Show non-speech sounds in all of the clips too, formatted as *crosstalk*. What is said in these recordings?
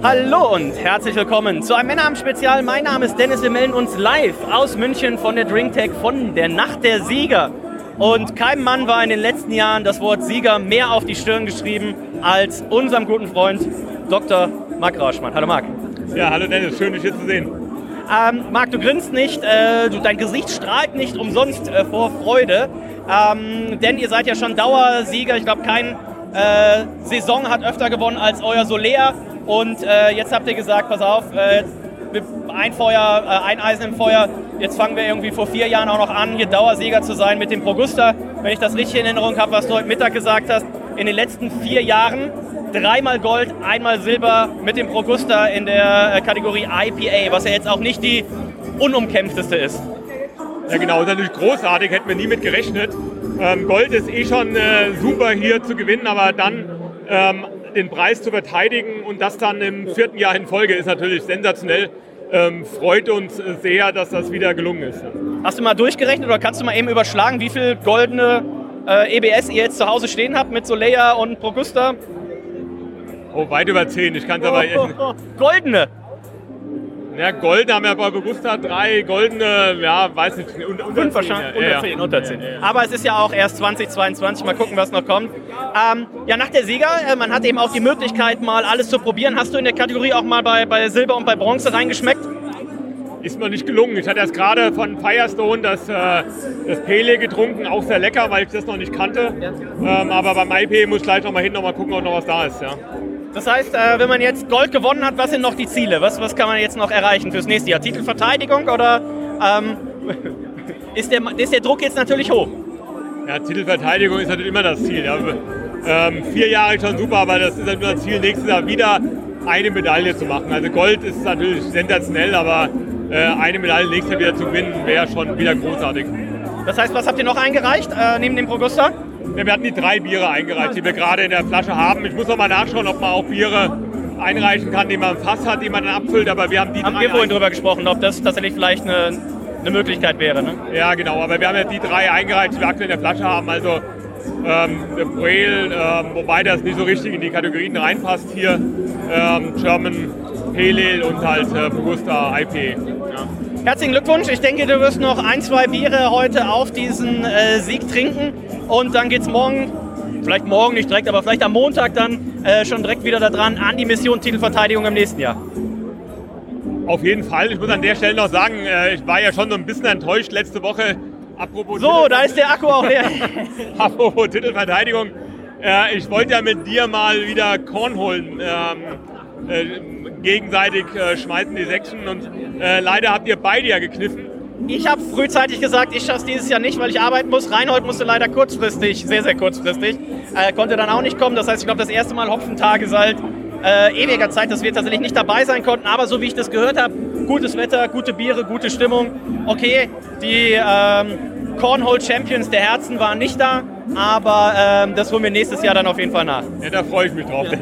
Hallo und herzlich willkommen zu einem Männerabend-Spezial. Mein Name ist Dennis, wir melden uns live aus München von der DrinkTech von der Nacht der Sieger. Und keinem Mann war in den letzten Jahren das Wort Sieger mehr auf die Stirn geschrieben als unserem guten Freund Dr. Marc Rauschmann. Hallo Marc. Ja, hallo Dennis, schön dich hier zu sehen. Ähm, Marc, du grinst nicht, äh, du, dein Gesicht strahlt nicht umsonst äh, vor Freude, ähm, denn ihr seid ja schon Dauersieger. Ich glaube, keine äh, Saison hat öfter gewonnen als euer Soler. Und äh, jetzt habt ihr gesagt, pass auf, äh, ein Feuer, äh, ein Eisen im Feuer. Jetzt fangen wir irgendwie vor vier Jahren auch noch an, hier Dauersieger zu sein mit dem Progusta. Wenn ich das richtig in Erinnerung habe, was du heute Mittag gesagt hast, in den letzten vier Jahren dreimal Gold, einmal Silber mit dem Progusta in der äh, Kategorie IPA, was ja jetzt auch nicht die unumkämpfteste ist. Ja genau, ist natürlich großartig, hätten wir nie mit gerechnet. Ähm, Gold ist eh schon äh, super hier zu gewinnen, aber dann ähm, den Preis zu verteidigen und das dann im vierten Jahr in Folge ist natürlich sensationell. Ähm, freut uns sehr, dass das wieder gelungen ist. Hast du mal durchgerechnet oder kannst du mal eben überschlagen, wie viel goldene äh, EBS ihr jetzt zu Hause stehen habt mit Soleil und Progusta? Oh, weit über zehn. Ich kann es aber. Oh, oh, oh. Goldene! Ja, goldene haben wir bei Bewusster drei, goldene, ja, weiß nicht, unter, unter Fünf wahrscheinlich, unter ja, 10, unter 10. Ja, ja, Aber es ist ja auch erst 2022, mal gucken, was noch kommt. Ähm, ja, nach der Sieger, äh, man hat eben auch die Möglichkeit, mal alles zu probieren. Hast du in der Kategorie auch mal bei, bei Silber und bei Bronze reingeschmeckt? Ist mir nicht gelungen. Ich hatte erst gerade von Firestone das, äh, das Pele getrunken, auch sehr lecker, weil ich das noch nicht kannte. Ähm, aber beim IP muss ich gleich noch mal hin, noch mal gucken, ob noch was da ist. Ja. Das heißt, äh, wenn man jetzt Gold gewonnen hat, was sind noch die Ziele? Was, was kann man jetzt noch erreichen fürs nächste Jahr? Titelverteidigung oder ähm, *laughs* ist, der, ist der Druck jetzt natürlich hoch? Ja, Titelverteidigung ist natürlich immer das Ziel. Ja. Ähm, vier Jahre schon super, aber das ist halt nur das Ziel, nächstes Jahr wieder eine Medaille zu machen. Also Gold ist natürlich sensationell, aber äh, eine Medaille nächstes Jahr wieder zu gewinnen, wäre schon wieder großartig. Das heißt, was habt ihr noch eingereicht äh, neben dem Progusta? Wir hatten die drei Biere eingereicht, die wir gerade in der Flasche haben. Ich muss noch mal nachschauen, ob man auch Biere einreichen kann, die man im Fass hat, die man dann abfüllt. Aber wir haben die haben drei wir vorhin drüber gesprochen, ob das tatsächlich vielleicht eine, eine Möglichkeit wäre. Ne? Ja, genau. Aber wir haben ja die drei eingereicht, die wir aktuell in der Flasche haben. Also ähm, Braille, ähm, wobei das nicht so richtig in die Kategorien reinpasst hier. Ähm, German Pale Ale und halt äh, Augusta IP. Ja. Herzlichen Glückwunsch. Ich denke, du wirst noch ein, zwei Biere heute auf diesen äh, Sieg trinken. Und dann geht es morgen, vielleicht morgen nicht direkt, aber vielleicht am Montag dann äh, schon direkt wieder daran an die Mission Titelverteidigung im nächsten Jahr. Auf jeden Fall. Ich muss an der Stelle noch sagen, äh, ich war ja schon so ein bisschen enttäuscht letzte Woche. Apropos so, da ist der Akku auch leer. *laughs* Apropos Titelverteidigung. Äh, ich wollte ja mit dir mal wieder Korn holen. Ähm, äh, gegenseitig äh, schmeißen die Sechsen und äh, leider habt ihr beide ja gekniffen. Ich habe frühzeitig gesagt, ich schaffe es dieses Jahr nicht, weil ich arbeiten muss. Reinhold musste leider kurzfristig, sehr, sehr kurzfristig, äh, konnte dann auch nicht kommen. Das heißt, ich glaube, das erste Mal Hopfentage seit äh, ewiger Zeit, dass wir tatsächlich nicht dabei sein konnten. Aber so wie ich das gehört habe, gutes Wetter, gute Biere, gute Stimmung. Okay, die ähm, Cornhole Champions der Herzen waren nicht da, aber ähm, das holen wir nächstes Jahr dann auf jeden Fall nach. Ja, da freue ich mich drauf. Ja.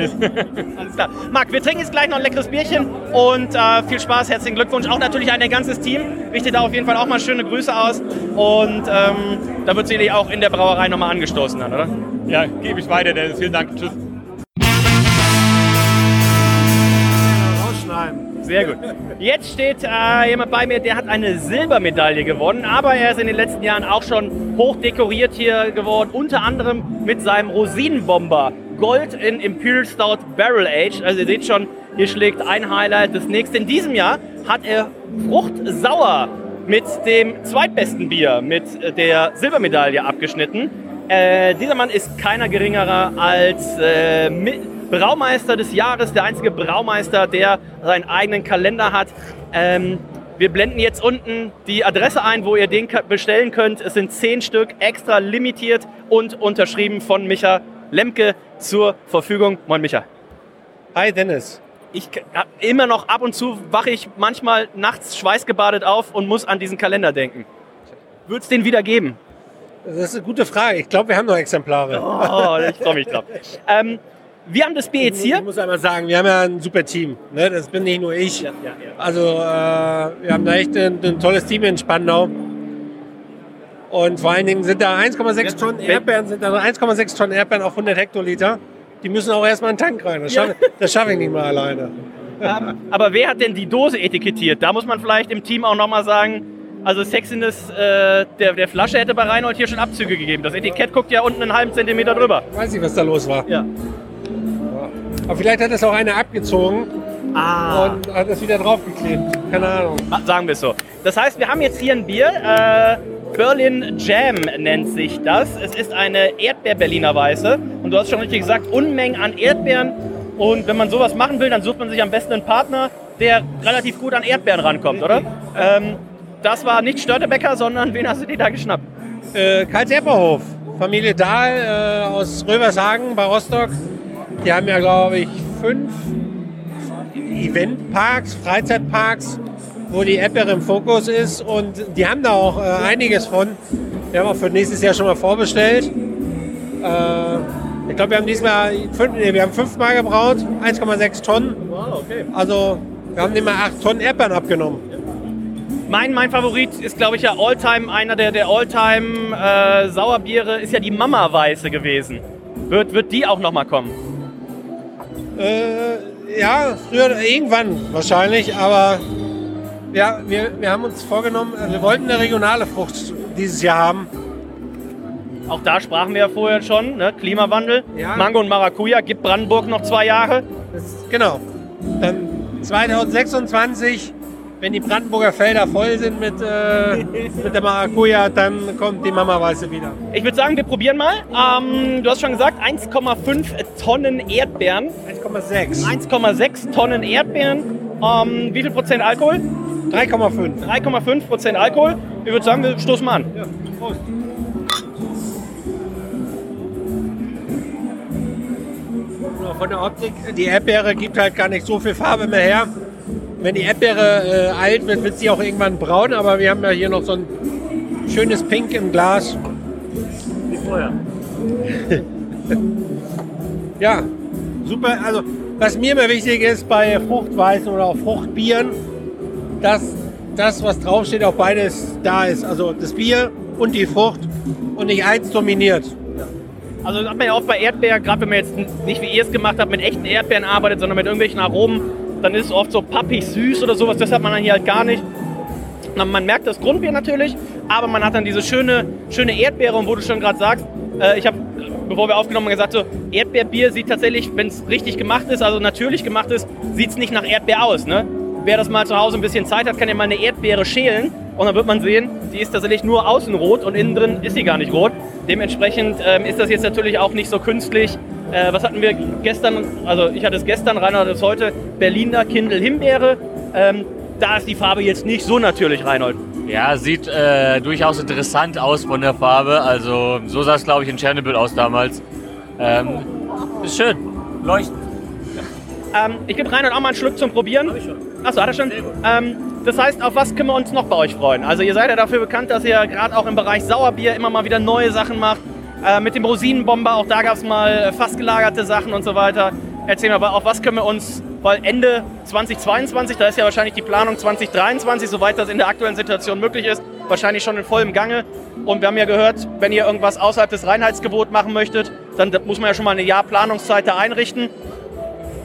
Alles klar. Marc, wir trinken jetzt gleich noch ein leckeres Bierchen und äh, viel Spaß, herzlichen Glückwunsch. Auch natürlich an dein ganzes Team. Richte da auf jeden Fall auch mal schöne Grüße aus und ähm, da wird sicherlich auch in der Brauerei nochmal angestoßen dann, oder? Ja, gebe ich weiter, Dennis. Vielen Dank. Tschüss. Sehr gut. Jetzt steht äh, jemand bei mir, der hat eine Silbermedaille gewonnen, aber er ist in den letzten Jahren auch schon hoch dekoriert hier geworden, unter anderem mit seinem Rosinenbomber. Gold in Imperial Stout Barrel Age. Also ihr seht schon, hier schlägt ein Highlight das nächste. In diesem Jahr hat er Fruchtsauer mit dem zweitbesten Bier mit der Silbermedaille abgeschnitten. Äh, dieser Mann ist keiner geringerer als äh, Braumeister des Jahres, der einzige Braumeister, der seinen eigenen Kalender hat. Ähm, wir blenden jetzt unten die Adresse ein, wo ihr den bestellen könnt. Es sind zehn Stück, extra limitiert und unterschrieben von Micha Lemke zur Verfügung. Moin Micha. Hi Dennis. ich hab immer noch ab und zu wache ich manchmal nachts schweißgebadet auf und muss an diesen Kalender denken. Wird es den wieder geben? Das ist eine gute Frage. Ich glaube, wir haben noch Exemplare. Oh, ich freue mich drauf. *laughs* Ähm, wir haben das Bier jetzt hier. Ich muss einmal sagen, wir haben ja ein super Team. Ne? Das bin nicht nur ich. Ja, ja, ja. Also äh, wir haben da echt ein, ein tolles Team in Spandau. Und vor allen Dingen sind da 1,6 Tonnen Erdbeeren, sind da 1,6 Tonnen Erdbeeren auf 100 Hektoliter. Die müssen auch erstmal in den Tank rein. Das schaffe das schaff ich nicht mal alleine. Ähm, aber wer hat denn die Dose etikettiert? Da muss man vielleicht im Team auch nochmal sagen, also Sexiness äh, der, der Flasche hätte bei Reinhold hier schon Abzüge gegeben. Das Etikett guckt ja unten einen halben Zentimeter drüber. Weiß nicht, was da los war. Ja. Aber vielleicht hat das auch einer abgezogen Ah. und hat das wieder draufgeklebt. Keine Ahnung. Ah, Sagen wir es so. Das heißt, wir haben jetzt hier ein Bier. Äh, Berlin Jam nennt sich das. Es ist eine Erdbeer-Berliner Weiße. Und du hast schon richtig gesagt, Unmengen an Erdbeeren. Und wenn man sowas machen will, dann sucht man sich am besten einen Partner, der relativ gut an Erdbeeren rankommt, oder? Ähm, das war nicht Störtebecker, sondern wen hast du dir da geschnappt? Äh, Karl Sepperhof, Familie Dahl äh, aus Rövershagen bei Rostock. Die haben ja, glaube ich, fünf Eventparks, Freizeitparks, wo die Erdbeere im Fokus ist. Und die haben da auch äh, einiges von. Wir haben auch für nächstes Jahr schon mal vorbestellt. Äh, ich glaube, wir haben diesmal fünf, nee, wir haben fünfmal gebraut, 1,6 Tonnen. Wow, okay. Also wir haben immer 8 Tonnen Erdbeeren abgenommen. Mein, mein Favorit ist, glaube ich, ja Alltime, einer der, der Alltime äh, Sauerbiere ist ja die Mama Weiße gewesen. Wird, wird die auch nochmal kommen? Äh, ja, früher irgendwann wahrscheinlich, aber ja, wir, wir haben uns vorgenommen, äh, wir wollten eine regionale Frucht dieses Jahr haben. Auch da sprachen wir ja vorher schon, ne? Klimawandel. Ja. Mango und Maracuja gibt Brandenburg noch zwei Jahre. Genau. Dann 2026, wenn die Brandenburger Felder voll sind mit, äh, mit der Maracuja, dann kommt die Mama Weiße wieder. Ich würde sagen, wir probieren mal. Ähm, du hast schon gesagt, 1,5 Tonnen Erdbeeren. 1,6. 1,6 Tonnen Erdbeeren. Ähm, wie viel Prozent Alkohol? 3,5. 3,5 Prozent Alkohol. Ich würde sagen, wir stoßen mal an. Prost. Ja, Von der Optik, die Erdbeere gibt halt gar nicht so viel Farbe mehr her. Wenn die Erdbeere äh, alt wird, wird sie auch irgendwann braun, aber wir haben ja hier noch so ein schönes Pink im Glas. Wie vorher. *laughs* Ja, super. Also, was mir immer wichtig ist bei Fruchtweißen oder auch Fruchtbieren, dass das, was draufsteht, auch beides da ist. Also das Bier und die Frucht und nicht eins dominiert. Also das hat man ja oft bei Erdbeeren, gerade wenn man jetzt nicht wie ihr es gemacht habt, mit echten Erdbeeren arbeitet, sondern mit irgendwelchen Aromen, dann ist es oft so pappig süß oder sowas. Das hat man dann hier halt gar nicht. Man merkt das Grundbier natürlich, aber man hat dann diese schöne, schöne Erdbeere und wo du schon gerade sagst, äh, ich habe, bevor wir aufgenommen haben, gesagt, so Erdbeerbier sieht tatsächlich, wenn es richtig gemacht ist, also natürlich gemacht ist, sieht es nicht nach Erdbeer aus. Ne? Wer das mal zu Hause ein bisschen Zeit hat, kann ja mal eine Erdbeere schälen und dann wird man sehen, die ist tatsächlich nur außen rot und innen drin ist sie gar nicht rot. Dementsprechend ähm, ist das jetzt natürlich auch nicht so künstlich. Äh, was hatten wir gestern? Also ich hatte es gestern, Rainer hat es heute, Berliner Kindel Himbeere. Ähm, da ist die Farbe jetzt nicht so natürlich, Reinhold. Ja, sieht äh, durchaus interessant aus von der Farbe. Also so sah es, glaube ich, in Tschernobyl aus damals. Ähm, ist schön. Leuchtend. Ähm, ich gebe Reinhold auch mal einen Schluck zum Probieren. Achso, hat er schon? Ähm, das heißt, auf was können wir uns noch bei euch freuen? Also ihr seid ja dafür bekannt, dass ihr gerade auch im Bereich Sauerbier immer mal wieder neue Sachen macht. Äh, mit dem Rosinenbomber, auch da gab es mal fast gelagerte Sachen und so weiter. Erzähl mal, auf was können wir uns, weil Ende 2022, da ist ja wahrscheinlich die Planung 2023, soweit das in der aktuellen Situation möglich ist, wahrscheinlich schon in vollem Gange. Und wir haben ja gehört, wenn ihr irgendwas außerhalb des Reinheitsgebots machen möchtet, dann muss man ja schon mal eine Jahr Planungszeit da einrichten.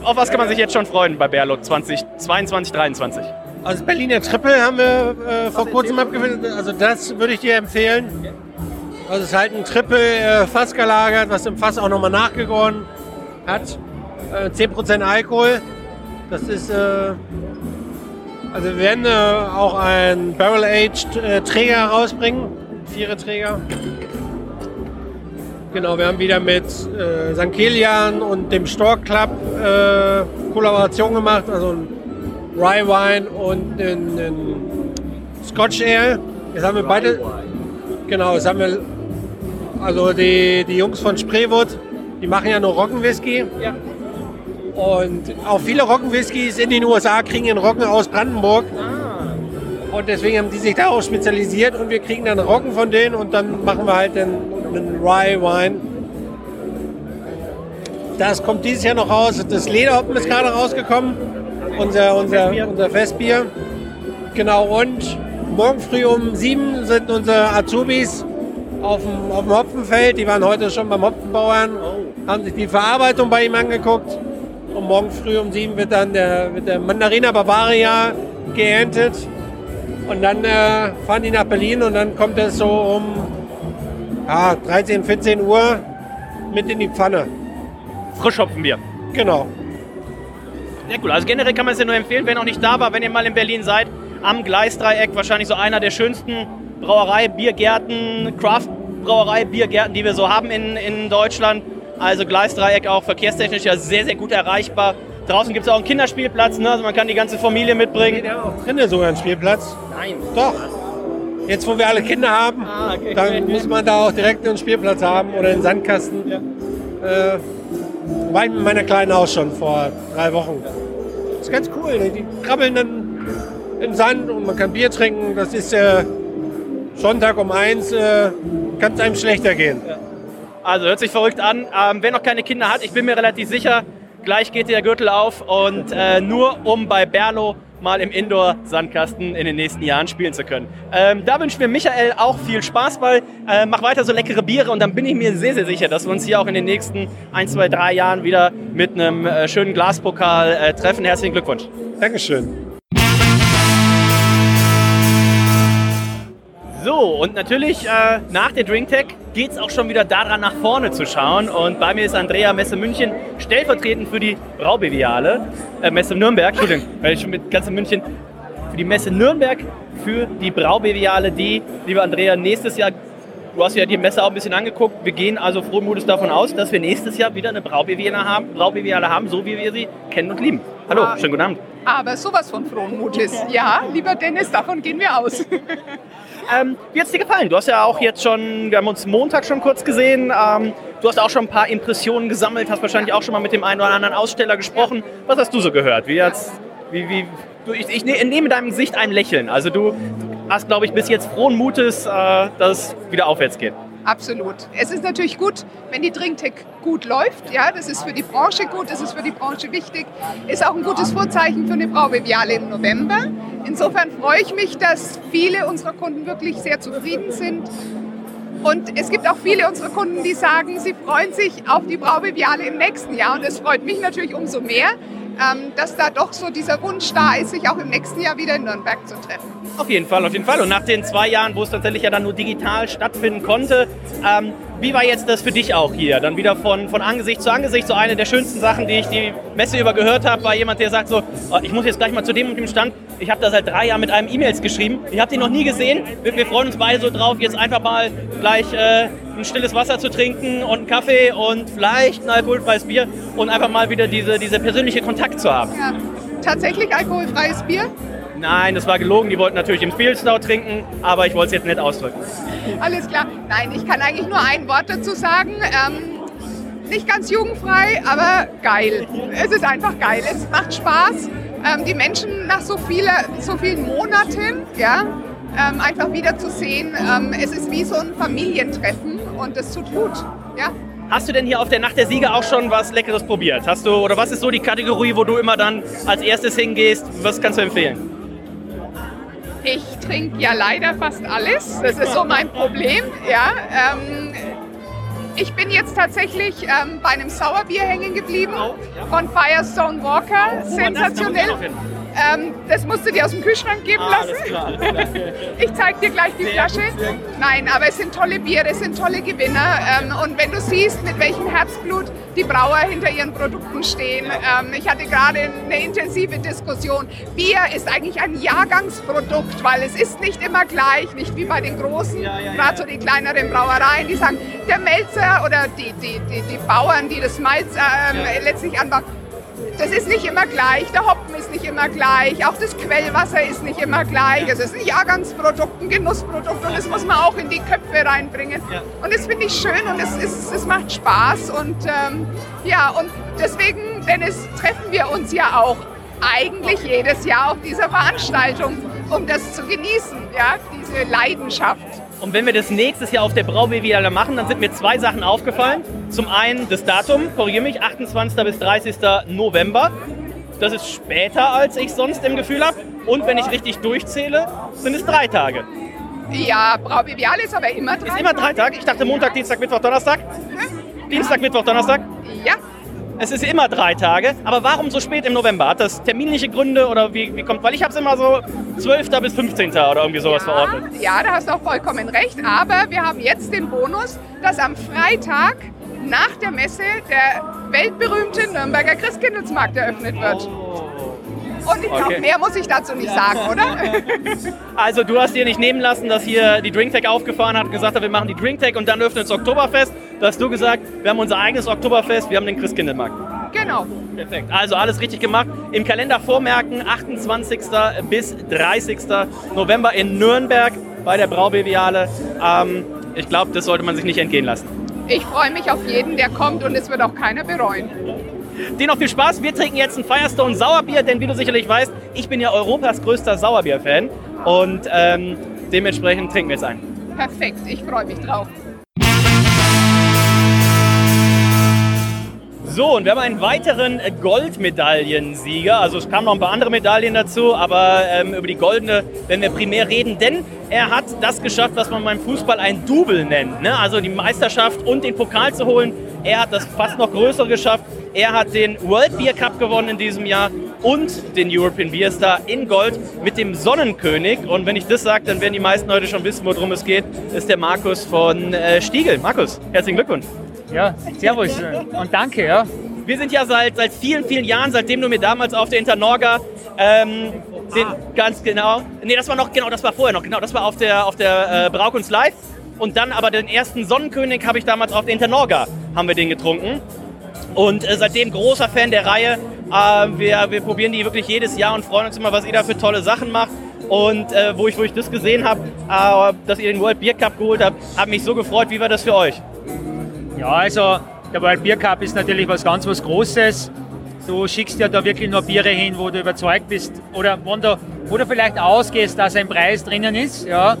Auf was kann man sich jetzt schon freuen bei Berlot 2022, 2023? Also Berliner Triple haben wir äh, vor kurzem abgefindet. Also das würde ich dir empfehlen. Also es ist halt ein Triple äh, Fass gelagert, was im Fass auch nochmal nachgegoren hat. Äh, 10% Alkohol. Das ist, äh, also wir werden äh, auch einen Barrel-Aged äh, Träger rausbringen. Vierer Träger. Genau, wir haben wieder mit äh, St. Kilian und dem Stork Club äh, Kollaboration gemacht. Also ein Rye Wine und einen Scotch Ale. Jetzt haben wir beide. Genau, jetzt haben wir. Also die, die Jungs von Spreewood, die machen ja nur Roggenwhisky. Ja. Und auch viele Roggenwhiskys in den USA kriegen ihren Roggen aus Brandenburg. Und deswegen haben die sich darauf spezialisiert und wir kriegen dann Roggen von denen und dann machen wir halt einen, einen Rye Wine. Das kommt dieses Jahr noch raus. Das Lederhoppen ist gerade rausgekommen. Unser, unser, unser Festbier. Genau, und morgen früh um sieben sind unsere Azubis auf dem, auf dem Hopfenfeld. Die waren heute schon beim Hopfenbauern, haben sich die Verarbeitung bei ihm angeguckt. Und morgen früh um sieben wird dann der, wird der Mandarina Bavaria geerntet. Und dann äh, fahren die nach Berlin und dann kommt es so um ja, 13, 14 Uhr mit in die Pfanne. Frischhopfenbier. Genau. Sehr cool. Also generell kann man es ja nur empfehlen, wenn auch nicht da war, wenn ihr mal in Berlin seid, am Gleisdreieck, wahrscheinlich so einer der schönsten Brauerei-Biergärten, Craft-Brauerei-Biergärten, die wir so haben in, in Deutschland. Also Gleisdreieck auch verkehrstechnisch ja sehr, sehr gut erreichbar. Draußen gibt es auch einen Kinderspielplatz, ne? also man kann die ganze Familie mitbringen. Ja, auch drinnen sogar einen Spielplatz. Nein. Doch. Jetzt, wo wir alle Kinder haben, Ah, okay. dann muss man da auch direkt einen Spielplatz haben oder einen Sandkasten. Äh, war ich mit meiner Kleinen auch schon vor drei Wochen. Das ist ganz cool. ne? Die krabbeln dann im Sand und man kann Bier trinken. Das ist äh, Sonntag um eins, äh, kann es einem schlechter gehen. Also hört sich verrückt an. Ähm, wer noch keine Kinder hat, ich bin mir relativ sicher, gleich geht der Gürtel auf und äh, nur um bei Berlo mal im Indoor-Sandkasten in den nächsten Jahren spielen zu können. Ähm, da wünschen wir Michael auch viel Spaß bei. Äh, mach weiter so leckere Biere und dann bin ich mir sehr, sehr sicher, dass wir uns hier auch in den nächsten ein, zwei, drei Jahren wieder mit einem äh, schönen Glaspokal äh, treffen. Herzlichen Glückwunsch. Dankeschön. So, und natürlich äh, nach der DrinkTech geht es auch schon wieder daran, nach vorne zu schauen. Und bei mir ist Andrea Messe München, stellvertretend für die Braubeviale, äh, Messe Nürnberg, Entschuldigung, weil ich schon mit ganz in München, für die Messe Nürnberg, für die Braubeviale, die, liebe Andrea, nächstes Jahr, du hast ja die Messe auch ein bisschen angeguckt, wir gehen also frohen Mutes davon aus, dass wir nächstes Jahr wieder eine Braubeviale haben, Braubeviale haben, so wie wir sie kennen und lieben. Hallo, Ah. schönen guten Abend. Aber sowas von frohen Mutes. Ja, lieber Dennis, davon gehen wir aus. *laughs* Ähm, wie hat es dir gefallen? Du hast ja auch jetzt schon, wir haben uns Montag schon kurz gesehen. Ähm, du hast auch schon ein paar Impressionen gesammelt, hast wahrscheinlich auch schon mal mit dem einen oder anderen Aussteller gesprochen. Was hast du so gehört? Wie hat's, wie, wie, du, ich, ich ne- entnehme deinem Gesicht ein Lächeln. Also du hast, glaube ich, bis jetzt frohen Mutes, äh, dass es wieder aufwärts geht. Absolut. Es ist natürlich gut, wenn die Drinktech gut läuft. Ja, das ist für die Branche gut, das ist für die Branche wichtig. Ist auch ein gutes Vorzeichen für eine Braubeviale im November. Insofern freue ich mich, dass viele unserer Kunden wirklich sehr zufrieden sind. Und es gibt auch viele unserer Kunden, die sagen, sie freuen sich auf die Braubeviale im nächsten Jahr. Und es freut mich natürlich umso mehr, ähm, dass da doch so dieser Wunsch da ist, sich auch im nächsten Jahr wieder in Nürnberg zu treffen. Auf jeden Fall, auf jeden Fall. Und nach den zwei Jahren, wo es tatsächlich ja dann nur digital stattfinden konnte, ähm, wie war jetzt das für dich auch hier? Dann wieder von, von Angesicht zu Angesicht. So eine der schönsten Sachen, die ich die Messe über gehört habe, war jemand, der sagt so, oh, ich muss jetzt gleich mal zu dem und dem Stand. Ich habe da seit drei Jahren mit einem E-Mails geschrieben. Ich habe den noch nie gesehen. Wir, wir freuen uns beide so drauf, jetzt einfach mal gleich äh, ein stilles Wasser zu trinken und einen Kaffee und vielleicht ein alkoholfreies Bier und einfach mal wieder diese, diese persönliche Kontakt zu haben. Ja, tatsächlich alkoholfreies Bier. Nein, das war gelogen. Die wollten natürlich im Stout trinken, aber ich wollte es jetzt nicht ausdrücken. Alles klar. Nein, ich kann eigentlich nur ein Wort dazu sagen. Ähm, nicht ganz jugendfrei, aber geil. Es ist einfach geil. Es macht Spaß. Ähm, die Menschen nach so, viele, so vielen Monaten ja, ähm, einfach wieder zu sehen. Ähm, es ist wie so ein Familientreffen und das tut gut. Ja. Hast du denn hier auf der Nacht der Sieger auch schon was Leckeres probiert? Hast du, oder was ist so die Kategorie, wo du immer dann als erstes hingehst? Was kannst du empfehlen? Ich trinke ja leider fast alles. Das ist so mein Problem. Ja, ähm, ich bin jetzt tatsächlich ähm, bei einem Sauerbier hängen geblieben von Firestone Walker. Sensationell. Ähm, das musst du dir aus dem Kühlschrank geben lassen. *laughs* Ich zeig dir gleich die Flasche. Nein, aber es sind tolle Biere, es sind tolle Gewinner. Ähm, und wenn du siehst, mit welchem Herzblut die Brauer hinter ihren Produkten stehen. Ähm, ich hatte gerade eine intensive Diskussion. Bier ist eigentlich ein Jahrgangsprodukt, weil es ist nicht immer gleich, nicht wie bei den großen, gerade so die kleineren Brauereien, die sagen, der Melzer oder die, die, die, die Bauern, die das Malz ähm, letztlich anbauen, das ist nicht immer gleich, der Hopfen ist nicht immer gleich, auch das Quellwasser ist nicht immer gleich. Es ist ein Jahrgangsprodukt, ein Genussprodukt und das muss man auch in die Köpfe reinbringen. Und das finde ich schön und es, ist, es macht Spaß und ähm, ja, und deswegen, Dennis, treffen wir uns ja auch eigentlich jedes Jahr auf dieser Veranstaltung, um das zu genießen, ja, diese Leidenschaft. Und wenn wir das nächstes Jahr auf der Braubeerwiese machen, dann sind mir zwei Sachen aufgefallen. Zum einen das Datum, korrigiere mich, 28. bis 30. November. Das ist später, als ich sonst im Gefühl habe. Und wenn ich richtig durchzähle, sind es drei Tage. Ja, Braubeviale ist aber immer drei Ist immer drei Tage? Ich dachte Montag, Dienstag, Mittwoch, Donnerstag. Dienstag, Mittwoch, Donnerstag? Ja. Es ist immer drei Tage. Aber warum so spät im November? Hat das terminliche Gründe oder wie, wie kommt? Weil ich habe es immer so 12. bis 15. oder irgendwie sowas verordnet. Ja, da hast du auch vollkommen recht. Aber wir haben jetzt den Bonus, dass am Freitag nach der Messe der weltberühmte Nürnberger Christkindlesmarkt eröffnet wird. Und ich glaube, Okay. mehr muss ich dazu nicht sagen, oder? *laughs* Also du hast dir nicht nehmen lassen, dass hier die Drinktech aufgefahren hat und gesagt hat, wir machen die Drinktech und dann öffnet das Oktoberfest. Da hast du gesagt, wir haben unser eigenes Oktoberfest, wir haben den Christkindlmarkt. genau. Perfekt. Also alles richtig gemacht. Im Kalender vormerken, 28. bis 30. November in Nürnberg bei der Braubeviale. Ähm, ich glaube, das sollte man sich nicht entgehen lassen. Ich freue mich auf jeden, der kommt und es wird auch keiner bereuen. Dir noch viel Spaß. Wir trinken jetzt ein Firestone Sauerbier, denn wie du sicherlich weißt, ich bin ja Europas größter Sauerbier-Fan. Und ähm, dementsprechend trinken wir jetzt ein. Perfekt, ich freue mich drauf. So, und wir haben einen weiteren Goldmedaillensieger. Also es kamen noch ein paar andere Medaillen dazu, aber ähm, über die goldene werden wir primär reden, denn er hat das geschafft, was man beim Fußball ein Double nennt. Ne? Also die Meisterschaft und den Pokal zu holen. Er hat das fast noch größere geschafft. Er hat den World Beer Cup gewonnen in diesem Jahr und den European Beer Star in Gold mit dem Sonnenkönig. Und wenn ich das sage, dann werden die meisten heute schon wissen, worum es geht. Das ist der Markus von äh, Stiegel. Markus, herzlichen Glückwunsch. Ja, servus und danke, ja. Wir sind ja seit, seit vielen, vielen Jahren, seitdem du mir damals auf der Internorga, ähm, den, ganz genau, nee, das war noch, genau, das war vorher noch, genau, das war auf der, auf der äh, Braukunst Live. Und dann aber den ersten Sonnenkönig habe ich damals auf der Internorga, haben wir den getrunken. Und äh, seitdem großer Fan der Reihe. Äh, wir, wir probieren die wirklich jedes Jahr und freuen uns immer, was ihr da für tolle Sachen macht. Und äh, wo, ich, wo ich das gesehen habe, äh, dass ihr den World Beer Cup geholt habt, hat mich so gefreut. Wie war das für euch? Ja, also der World Beer Cup ist natürlich was ganz was Großes. Du schickst ja da wirklich nur Biere hin, wo du überzeugt bist oder wo du, wo du vielleicht ausgehst, dass ein Preis drinnen ist. Ja.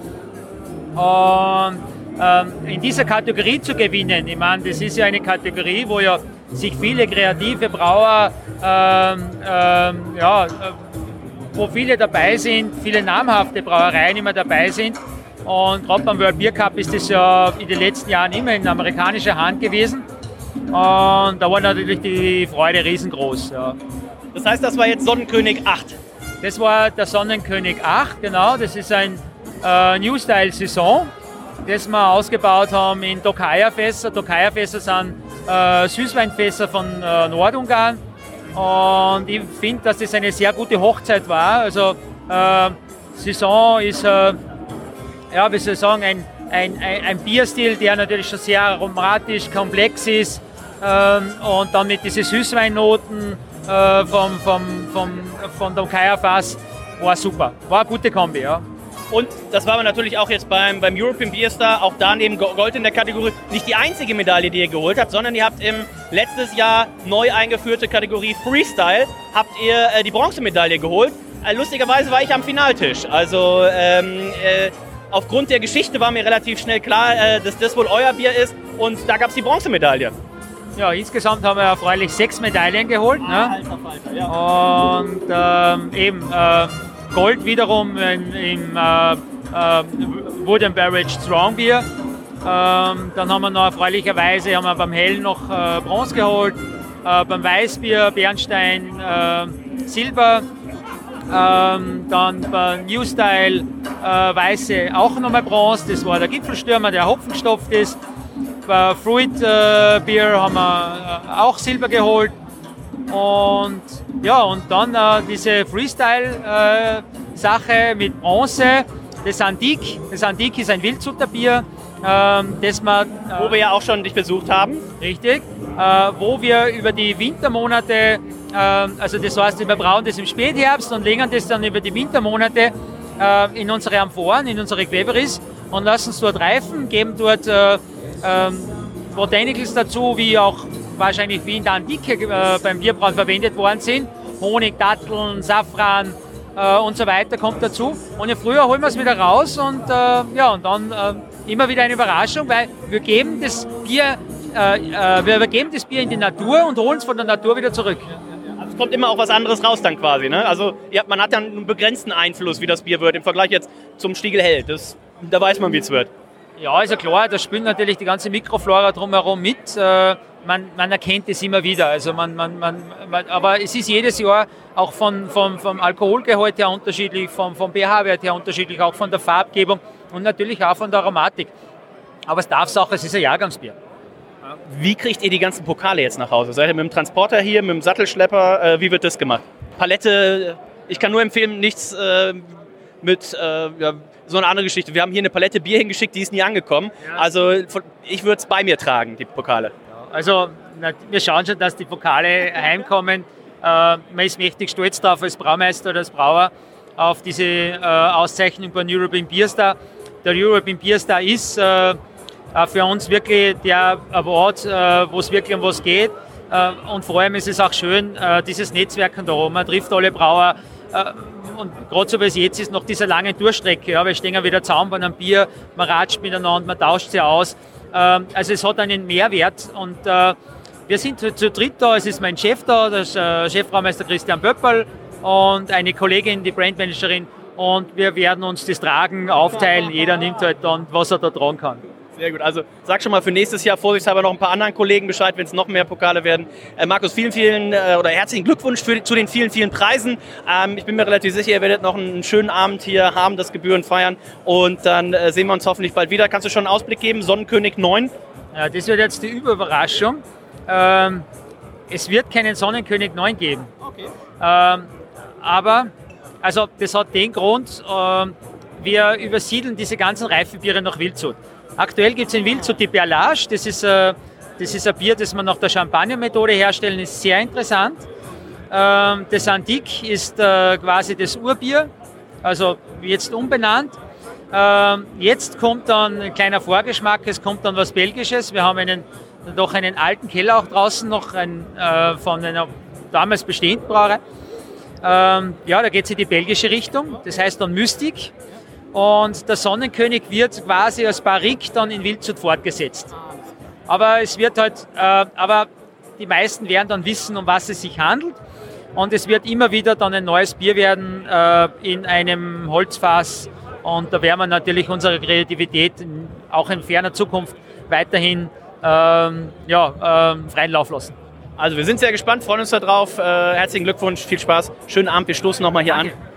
Und ähm, in dieser Kategorie zu gewinnen, ich meine, das ist ja eine Kategorie, wo ja sich viele kreative Brauer, ähm, ähm, ja, äh, wo viele dabei sind, viele namhafte Brauereien immer dabei sind. Und gerade beim World Beer Cup ist das ja in den letzten Jahren immer in amerikanischer Hand gewesen. Und da war natürlich die Freude riesengroß. Ja. Das heißt, das war jetzt Sonnenkönig 8. Das war der Sonnenkönig 8, genau. Das ist ein äh, New Style Saison, das wir ausgebaut haben in Tokaja-Fässer. Tokaja-Fässer sind äh, Süßweinfässer von äh, Nordungarn. Und ich finde, dass das eine sehr gute Hochzeit war. Also äh, Saison ist, äh, ja, wie soll ich sagen, ein, ein, ein, ein Bierstil, der natürlich schon sehr aromatisch, komplex ist. Ähm, und dann mit diesen Süßweinnoten äh, vom, vom, vom, von dem Kaya-Fass war super. War eine gute Kombi, ja. Und das war aber natürlich auch jetzt beim, beim European Beer Star, auch da neben Go- Gold in der Kategorie, nicht die einzige Medaille, die ihr geholt habt, sondern ihr habt im letztes Jahr neu eingeführte Kategorie Freestyle, habt ihr äh, die Bronzemedaille geholt. Äh, lustigerweise war ich am Finaltisch. Also ähm, äh, aufgrund der Geschichte war mir relativ schnell klar, äh, dass das wohl euer Bier ist und da gab es die Bronzemedaille. Ja, insgesamt haben wir erfreulich sechs Medaillen geholt. Ne? Und ähm, eben äh, Gold wiederum in, im äh, äh, Wood Beverage Strong Beer. Ähm, dann haben wir noch erfreulicherweise haben wir beim Hell noch äh, Bronze geholt, äh, beim Weißbier Bernstein äh, Silber, ähm, dann beim New Style äh, Weiße auch nochmal Bronze, das war der Gipfelstürmer, der hopfenstopft ist. Bei Fruit äh, Beer haben wir äh, auch Silber geholt. Und ja, und dann äh, diese Freestyle-Sache mit Bronze, das Antique. Das Antique ist ein Wildsutterbier ähm, das wir, äh, Wo wir ja auch schon dich besucht haben. Richtig, äh, wo wir über die Wintermonate, äh, also das heißt, wir brauen das im Spätherbst und legen das dann über die Wintermonate äh, in unsere Amphoren, in unsere Queveris und lassen es dort reifen, geben dort äh, ähm, Botanicals dazu, wie auch wahrscheinlich wie in der Antike äh, beim Bierbrauen verwendet worden sind. Honig, Datteln, Safran äh, und so weiter kommt dazu. Und im Frühjahr holen wir es wieder raus und, äh, ja, und dann äh, immer wieder eine Überraschung, weil wir geben das Bier, äh, wir übergeben das Bier in die Natur und holen es von der Natur wieder zurück. Es kommt immer auch was anderes raus dann quasi. Ne? Also ja, man hat ja einen begrenzten Einfluss, wie das Bier wird, im Vergleich jetzt zum Stiegel Hell. Das, da weiß man, wie es wird. Ja, also klar, da spielt natürlich die ganze Mikroflora drumherum mit. Äh, man, man, erkennt es immer wieder. Also man, man, man, aber es ist jedes Jahr auch von, vom, vom Alkoholgehalt her unterschiedlich, vom, vom pH-Wert her unterschiedlich, auch von der Farbgebung und natürlich auch von der Aromatik. Aber es darf es auch, es ist ein Jahrgangsbier. Wie kriegt ihr die ganzen Pokale jetzt nach Hause? Seid ihr mit dem Transporter hier, mit dem Sattelschlepper? Äh, wie wird das gemacht? Palette, ich kann nur empfehlen, nichts äh, mit äh, ja, so eine andere Geschichte. Wir haben hier eine Palette Bier hingeschickt, die ist nie angekommen. Ja. Also ich würde es bei mir tragen, die Pokale. Also wir schauen schon, dass die Pokale heimkommen. Äh, man ist mächtig stolz darauf als Braumeister oder als Brauer auf diese äh, Auszeichnung beim European Beer Star. Der European Beer Star ist äh, für uns wirklich der Award, wo es wirklich um was geht. Und vor allem ist es auch schön, dieses Netzwerken da oben. Man trifft alle Brauer. Und gerade so wie es jetzt ist, nach dieser langen Durchstrecke. Ja, wir stehen ja wieder zusammen bei einem Bier, man ratscht miteinander, man tauscht sie aus. Ähm, also es hat einen Mehrwert und äh, wir sind zu, dritt da. Es ist mein Chef da, der äh, Chefraumeister Christian Böppel und eine Kollegin, die Brandmanagerin und wir werden uns das Tragen aufteilen. Jeder nimmt halt dann, was er da tragen kann. Sehr gut. Also sag schon mal für nächstes Jahr vorsichtshalber noch ein paar anderen Kollegen Bescheid, wenn es noch mehr Pokale werden. Äh, Markus, vielen, vielen äh, oder herzlichen Glückwunsch für, zu den vielen, vielen Preisen. Ähm, ich bin mir relativ sicher, ihr werdet noch einen schönen Abend hier haben, das Gebühren feiern und dann äh, sehen wir uns hoffentlich bald wieder. Kannst du schon einen Ausblick geben? Sonnenkönig 9? Ja, das wird jetzt die Überraschung. Ähm, es wird keinen Sonnenkönig 9 geben. Okay. Ähm, aber, also das hat den Grund, äh, wir übersiedeln diese ganzen Reifenbiere nach Wildshut. Aktuell gibt es in Wildshut die Perlage, das ist, äh, das ist ein Bier, das wir nach der Champagner-Methode herstellen, ist sehr interessant. Ähm, das Antique ist äh, quasi das Urbier, also jetzt umbenannt. Ähm, jetzt kommt dann ein kleiner Vorgeschmack, es kommt dann was Belgisches. Wir haben einen, doch einen alten Keller auch draußen noch ein, äh, von einer damals bestehenden Brauerei. Ähm, ja, da geht es in die belgische Richtung, das heißt dann Mystik. Und der Sonnenkönig wird quasi als Barrique dann in Wildshut fortgesetzt. Aber es wird halt, äh, aber die meisten werden dann wissen, um was es sich handelt. Und es wird immer wieder dann ein neues Bier werden äh, in einem Holzfass. Und da werden wir natürlich unsere Kreativität auch in ferner Zukunft weiterhin ähm, ja, ähm, freien Lauf lassen. Also wir sind sehr gespannt, freuen uns darauf. Äh, herzlichen Glückwunsch, viel Spaß, schönen Abend, wir stoßen nochmal hier Danke. an.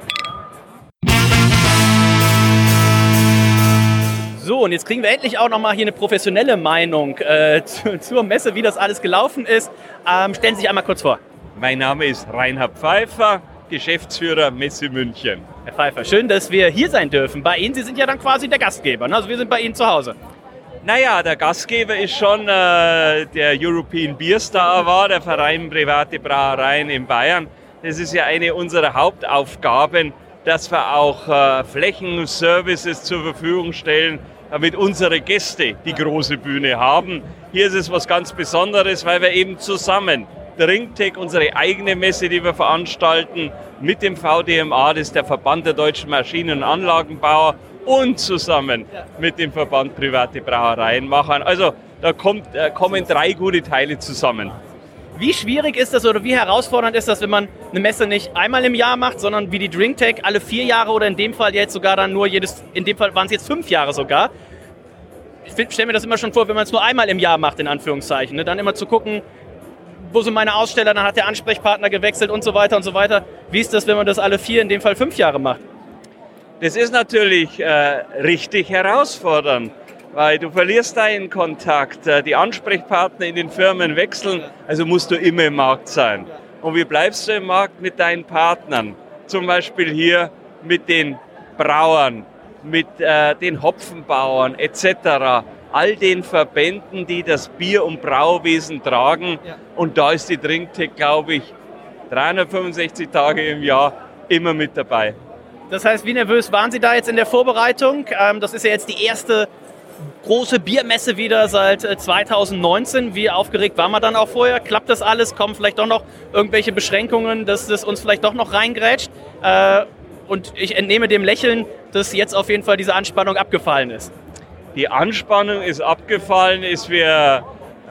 So, und jetzt kriegen wir endlich auch nochmal hier eine professionelle Meinung äh, *laughs* zu, zur Messe, wie das alles gelaufen ist. Ähm, stellen Sie sich einmal kurz vor. Mein Name ist Reinhard Pfeiffer, Geschäftsführer Messe München. Herr Pfeiffer, schön, dass wir hier sein dürfen. Bei Ihnen, Sie sind ja dann quasi der Gastgeber. Ne? Also wir sind bei Ihnen zu Hause. Naja, der Gastgeber ist schon äh, der European Beer Star war, der Verein Private Brauereien in Bayern. Das ist ja eine unserer Hauptaufgaben, dass wir auch äh, Flächenservices zur Verfügung stellen damit unsere Gäste die große Bühne haben. Hier ist es was ganz Besonderes, weil wir eben zusammen Drinktech, unsere eigene Messe, die wir veranstalten, mit dem VDMA, das ist der Verband der deutschen Maschinen- und Anlagenbauer, und zusammen mit dem Verband Private Brauereien machen. Also da kommt, da kommen drei gute Teile zusammen. Wie schwierig ist das oder wie herausfordernd ist das, wenn man eine Messe nicht einmal im Jahr macht, sondern wie die DrinkTech alle vier Jahre oder in dem Fall jetzt sogar dann nur jedes, in dem Fall waren es jetzt fünf Jahre sogar. Ich stelle mir das immer schon vor, wenn man es nur einmal im Jahr macht, in Anführungszeichen, ne? dann immer zu gucken, wo sind meine Aussteller, dann hat der Ansprechpartner gewechselt und so weiter und so weiter. Wie ist das, wenn man das alle vier, in dem Fall fünf Jahre macht? Das ist natürlich äh, richtig herausfordernd weil du verlierst deinen Kontakt. Äh, die Ansprechpartner in den Firmen wechseln, also musst du immer im Markt sein. Und wie bleibst du im Markt mit deinen Partnern? Zum Beispiel hier mit den Brauern, mit äh, den Hopfenbauern etc., all den Verbänden, die das Bier- und Brauwesen tragen. Und da ist die Trinktech, glaube ich, 365 Tage im Jahr immer mit dabei. Das heißt, wie nervös waren Sie da jetzt in der Vorbereitung? Ähm, das ist ja jetzt die erste große Biermesse wieder seit äh, 2019. Wie aufgeregt war man dann auch vorher? Klappt das alles? Kommen vielleicht doch noch irgendwelche Beschränkungen, dass das uns vielleicht doch noch reingrätscht? Äh, und ich entnehme dem Lächeln, dass jetzt auf jeden Fall diese Anspannung abgefallen ist. Die Anspannung ist abgefallen. Es wäre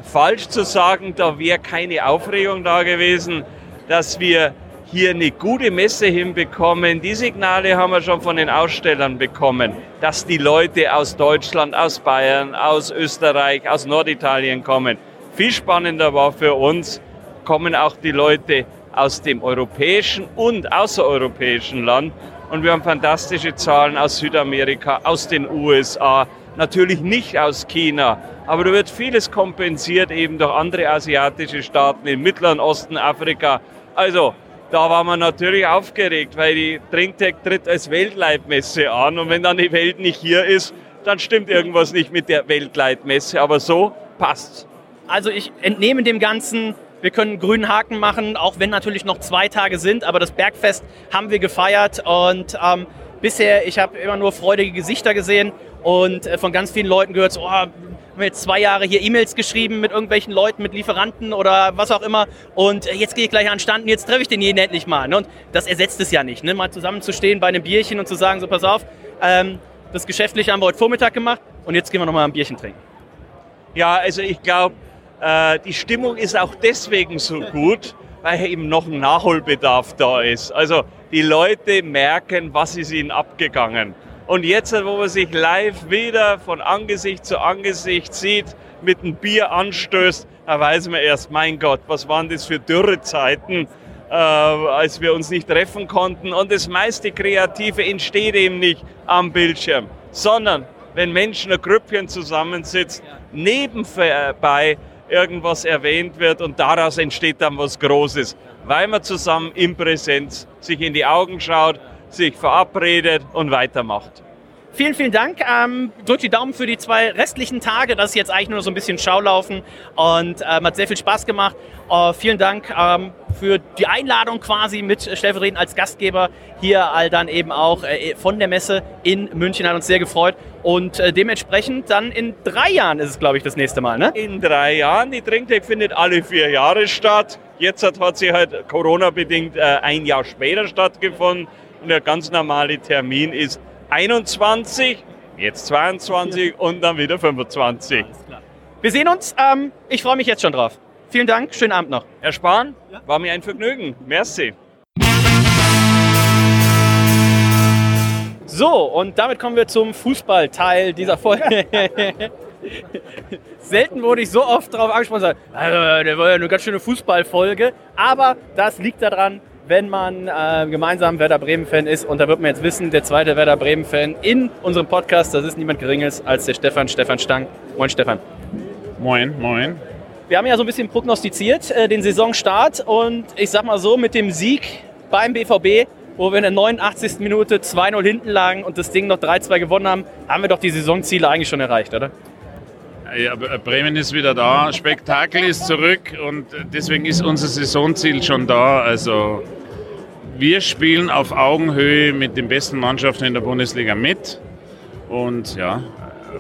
falsch zu sagen, da wäre keine Aufregung da gewesen, dass wir hier eine gute Messe hinbekommen. Die Signale haben wir schon von den Ausstellern bekommen, dass die Leute aus Deutschland, aus Bayern, aus Österreich, aus Norditalien kommen. Viel spannender war für uns, kommen auch die Leute aus dem europäischen und außereuropäischen Land. Und wir haben fantastische Zahlen aus Südamerika, aus den USA, natürlich nicht aus China. Aber da wird vieles kompensiert eben durch andere asiatische Staaten im Mittleren Osten, Afrika. Also da war man natürlich aufgeregt, weil die Trinktech tritt als Weltleitmesse an und wenn dann die Welt nicht hier ist, dann stimmt irgendwas nicht mit der Weltleitmesse. Aber so passt's. Also ich entnehme dem Ganzen, wir können einen grünen Haken machen, auch wenn natürlich noch zwei Tage sind, aber das Bergfest haben wir gefeiert und ähm, bisher, ich habe immer nur freudige Gesichter gesehen und äh, von ganz vielen Leuten gehört, so, oh, haben jetzt zwei Jahre hier E-Mails geschrieben mit irgendwelchen Leuten, mit Lieferanten oder was auch immer. Und äh, jetzt gehe ich gleich an Stand und jetzt treffe ich den jeden endlich mal. Ne? Und das ersetzt es ja nicht, ne? mal zusammenzustehen bei einem Bierchen und zu sagen, so pass auf, ähm, das Geschäftliche haben wir heute Vormittag gemacht und jetzt gehen wir nochmal ein Bierchen trinken. Ja, also ich glaube, äh, die Stimmung ist auch deswegen so gut, weil eben noch ein Nachholbedarf da ist. Also die Leute merken, was ist ihnen abgegangen. Und jetzt, wo man sich live wieder von Angesicht zu Angesicht sieht, mit einem Bier anstößt, da weiß man erst, mein Gott, was waren das für Dürrezeiten, äh, als wir uns nicht treffen konnten. Und das meiste Kreative entsteht eben nicht am Bildschirm, sondern wenn Menschen ein Grüppchen zusammensitzen, nebenbei irgendwas erwähnt wird und daraus entsteht dann was Großes, weil man zusammen in Präsenz sich in die Augen schaut, sich verabredet und weitermacht. Vielen, vielen Dank. Ähm, drückt die Daumen für die zwei restlichen Tage. Das ist jetzt eigentlich nur so ein bisschen Schaulaufen und ähm, hat sehr viel Spaß gemacht. Äh, vielen Dank ähm, für die Einladung quasi mit stellvertretend als Gastgeber hier all dann eben auch äh, von der Messe in München. Hat uns sehr gefreut. Und äh, dementsprechend dann in drei Jahren ist es, glaube ich, das nächste Mal, ne? In drei Jahren. Die Trinktech findet alle vier Jahre statt. Jetzt hat, hat sie halt Corona-bedingt äh, ein Jahr später stattgefunden. Und der ganz normale Termin ist 21, jetzt 22 und dann wieder 25. Wir sehen uns. Ähm, ich freue mich jetzt schon drauf. Vielen Dank. Schönen Abend noch. Herr Spahn, war mir ein Vergnügen. Merci. So, und damit kommen wir zum Fußballteil dieser Folge. *laughs* Selten wurde ich so oft darauf angesprochen. Also, der war ja eine ganz schöne Fußballfolge. Aber das liegt daran, wenn man äh, gemeinsam Werder Bremen-Fan ist. Und da wird man jetzt wissen, der zweite Werder Bremen-Fan in unserem Podcast, das ist niemand Geringes als der Stefan, Stefan Stang. Moin, Stefan. Moin, moin. Wir haben ja so ein bisschen prognostiziert, äh, den Saisonstart. Und ich sag mal so, mit dem Sieg beim BVB, wo wir in der 89. Minute 2-0 hinten lagen und das Ding noch 3-2 gewonnen haben, haben wir doch die Saisonziele eigentlich schon erreicht, oder? Ja, Bremen ist wieder da, Spektakel ist zurück und deswegen ist unser Saisonziel schon da. Also wir spielen auf Augenhöhe mit den besten Mannschaften in der Bundesliga mit. Und ja,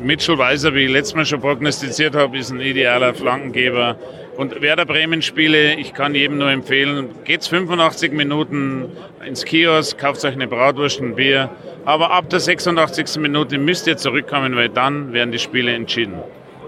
Mitchell Weiser, wie ich letztes Mal schon prognostiziert habe, ist ein idealer Flankengeber. Und Werder Bremen Spiele, ich kann jedem nur empfehlen, geht's 85 Minuten ins Kiosk, kauft euch eine Bratwurst, ein Bier. Aber ab der 86. Minute müsst ihr zurückkommen, weil dann werden die Spiele entschieden.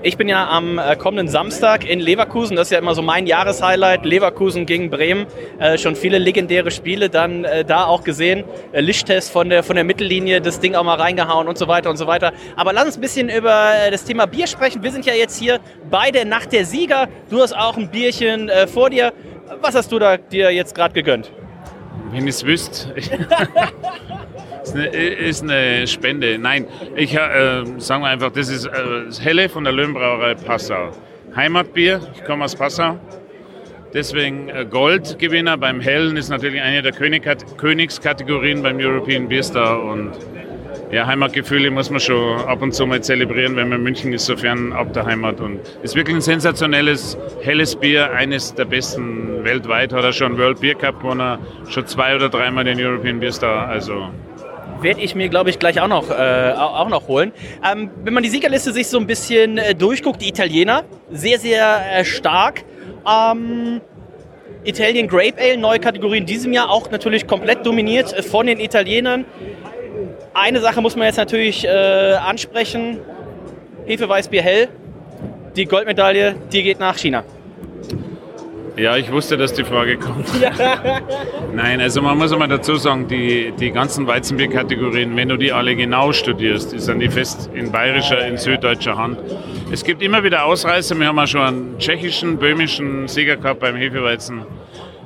Ich bin ja am äh, kommenden Samstag in Leverkusen. Das ist ja immer so mein Jahreshighlight. Leverkusen gegen Bremen. Äh, schon viele legendäre Spiele dann äh, da auch gesehen. Äh, Lichttest von der, von der Mittellinie, das Ding auch mal reingehauen und so weiter und so weiter. Aber lass uns ein bisschen über äh, das Thema Bier sprechen. Wir sind ja jetzt hier bei der Nacht der Sieger. Du hast auch ein Bierchen äh, vor dir. Was hast du da dir jetzt gerade gegönnt? Wenn ich es wüsste. *laughs* ist, eine, ist eine Spende. Nein, ich äh, sagen wir einfach, das ist äh, das Helle von der Löwenbrauerei Passau. Heimatbier, ich komme aus Passau. Deswegen äh, Goldgewinner beim Hellen ist natürlich eine der König Königskategorien beim European Beer Star und ja, Heimatgefühle muss man schon ab und zu mal zelebrieren, wenn man in München ist, sofern ab der Heimat. Und ist wirklich ein sensationelles, helles Bier, eines der besten weltweit. Hat er schon World Beer Cup gewonnen, schon zwei oder dreimal den European Beer Star. Also werde ich mir, glaube ich, gleich auch noch, äh, auch noch holen. Ähm, wenn man die Siegerliste sich so ein bisschen äh, durchguckt, die Italiener, sehr, sehr äh, stark. Ähm, Italian Grape Ale, neue Kategorie in diesem Jahr, auch natürlich komplett dominiert äh, von den Italienern. Eine Sache muss man jetzt natürlich äh, ansprechen. Hefeweißbier hell, die Goldmedaille, die geht nach China. Ja, ich wusste, dass die Frage kommt. Nein, also man muss einmal dazu sagen, die, die ganzen Weizenbierkategorien, wenn du die alle genau studierst, sind die fest in bayerischer, in süddeutscher Hand. Es gibt immer wieder Ausreißer. Wir haben auch schon einen tschechischen, böhmischen Sieger gehabt beim Hefeweizen.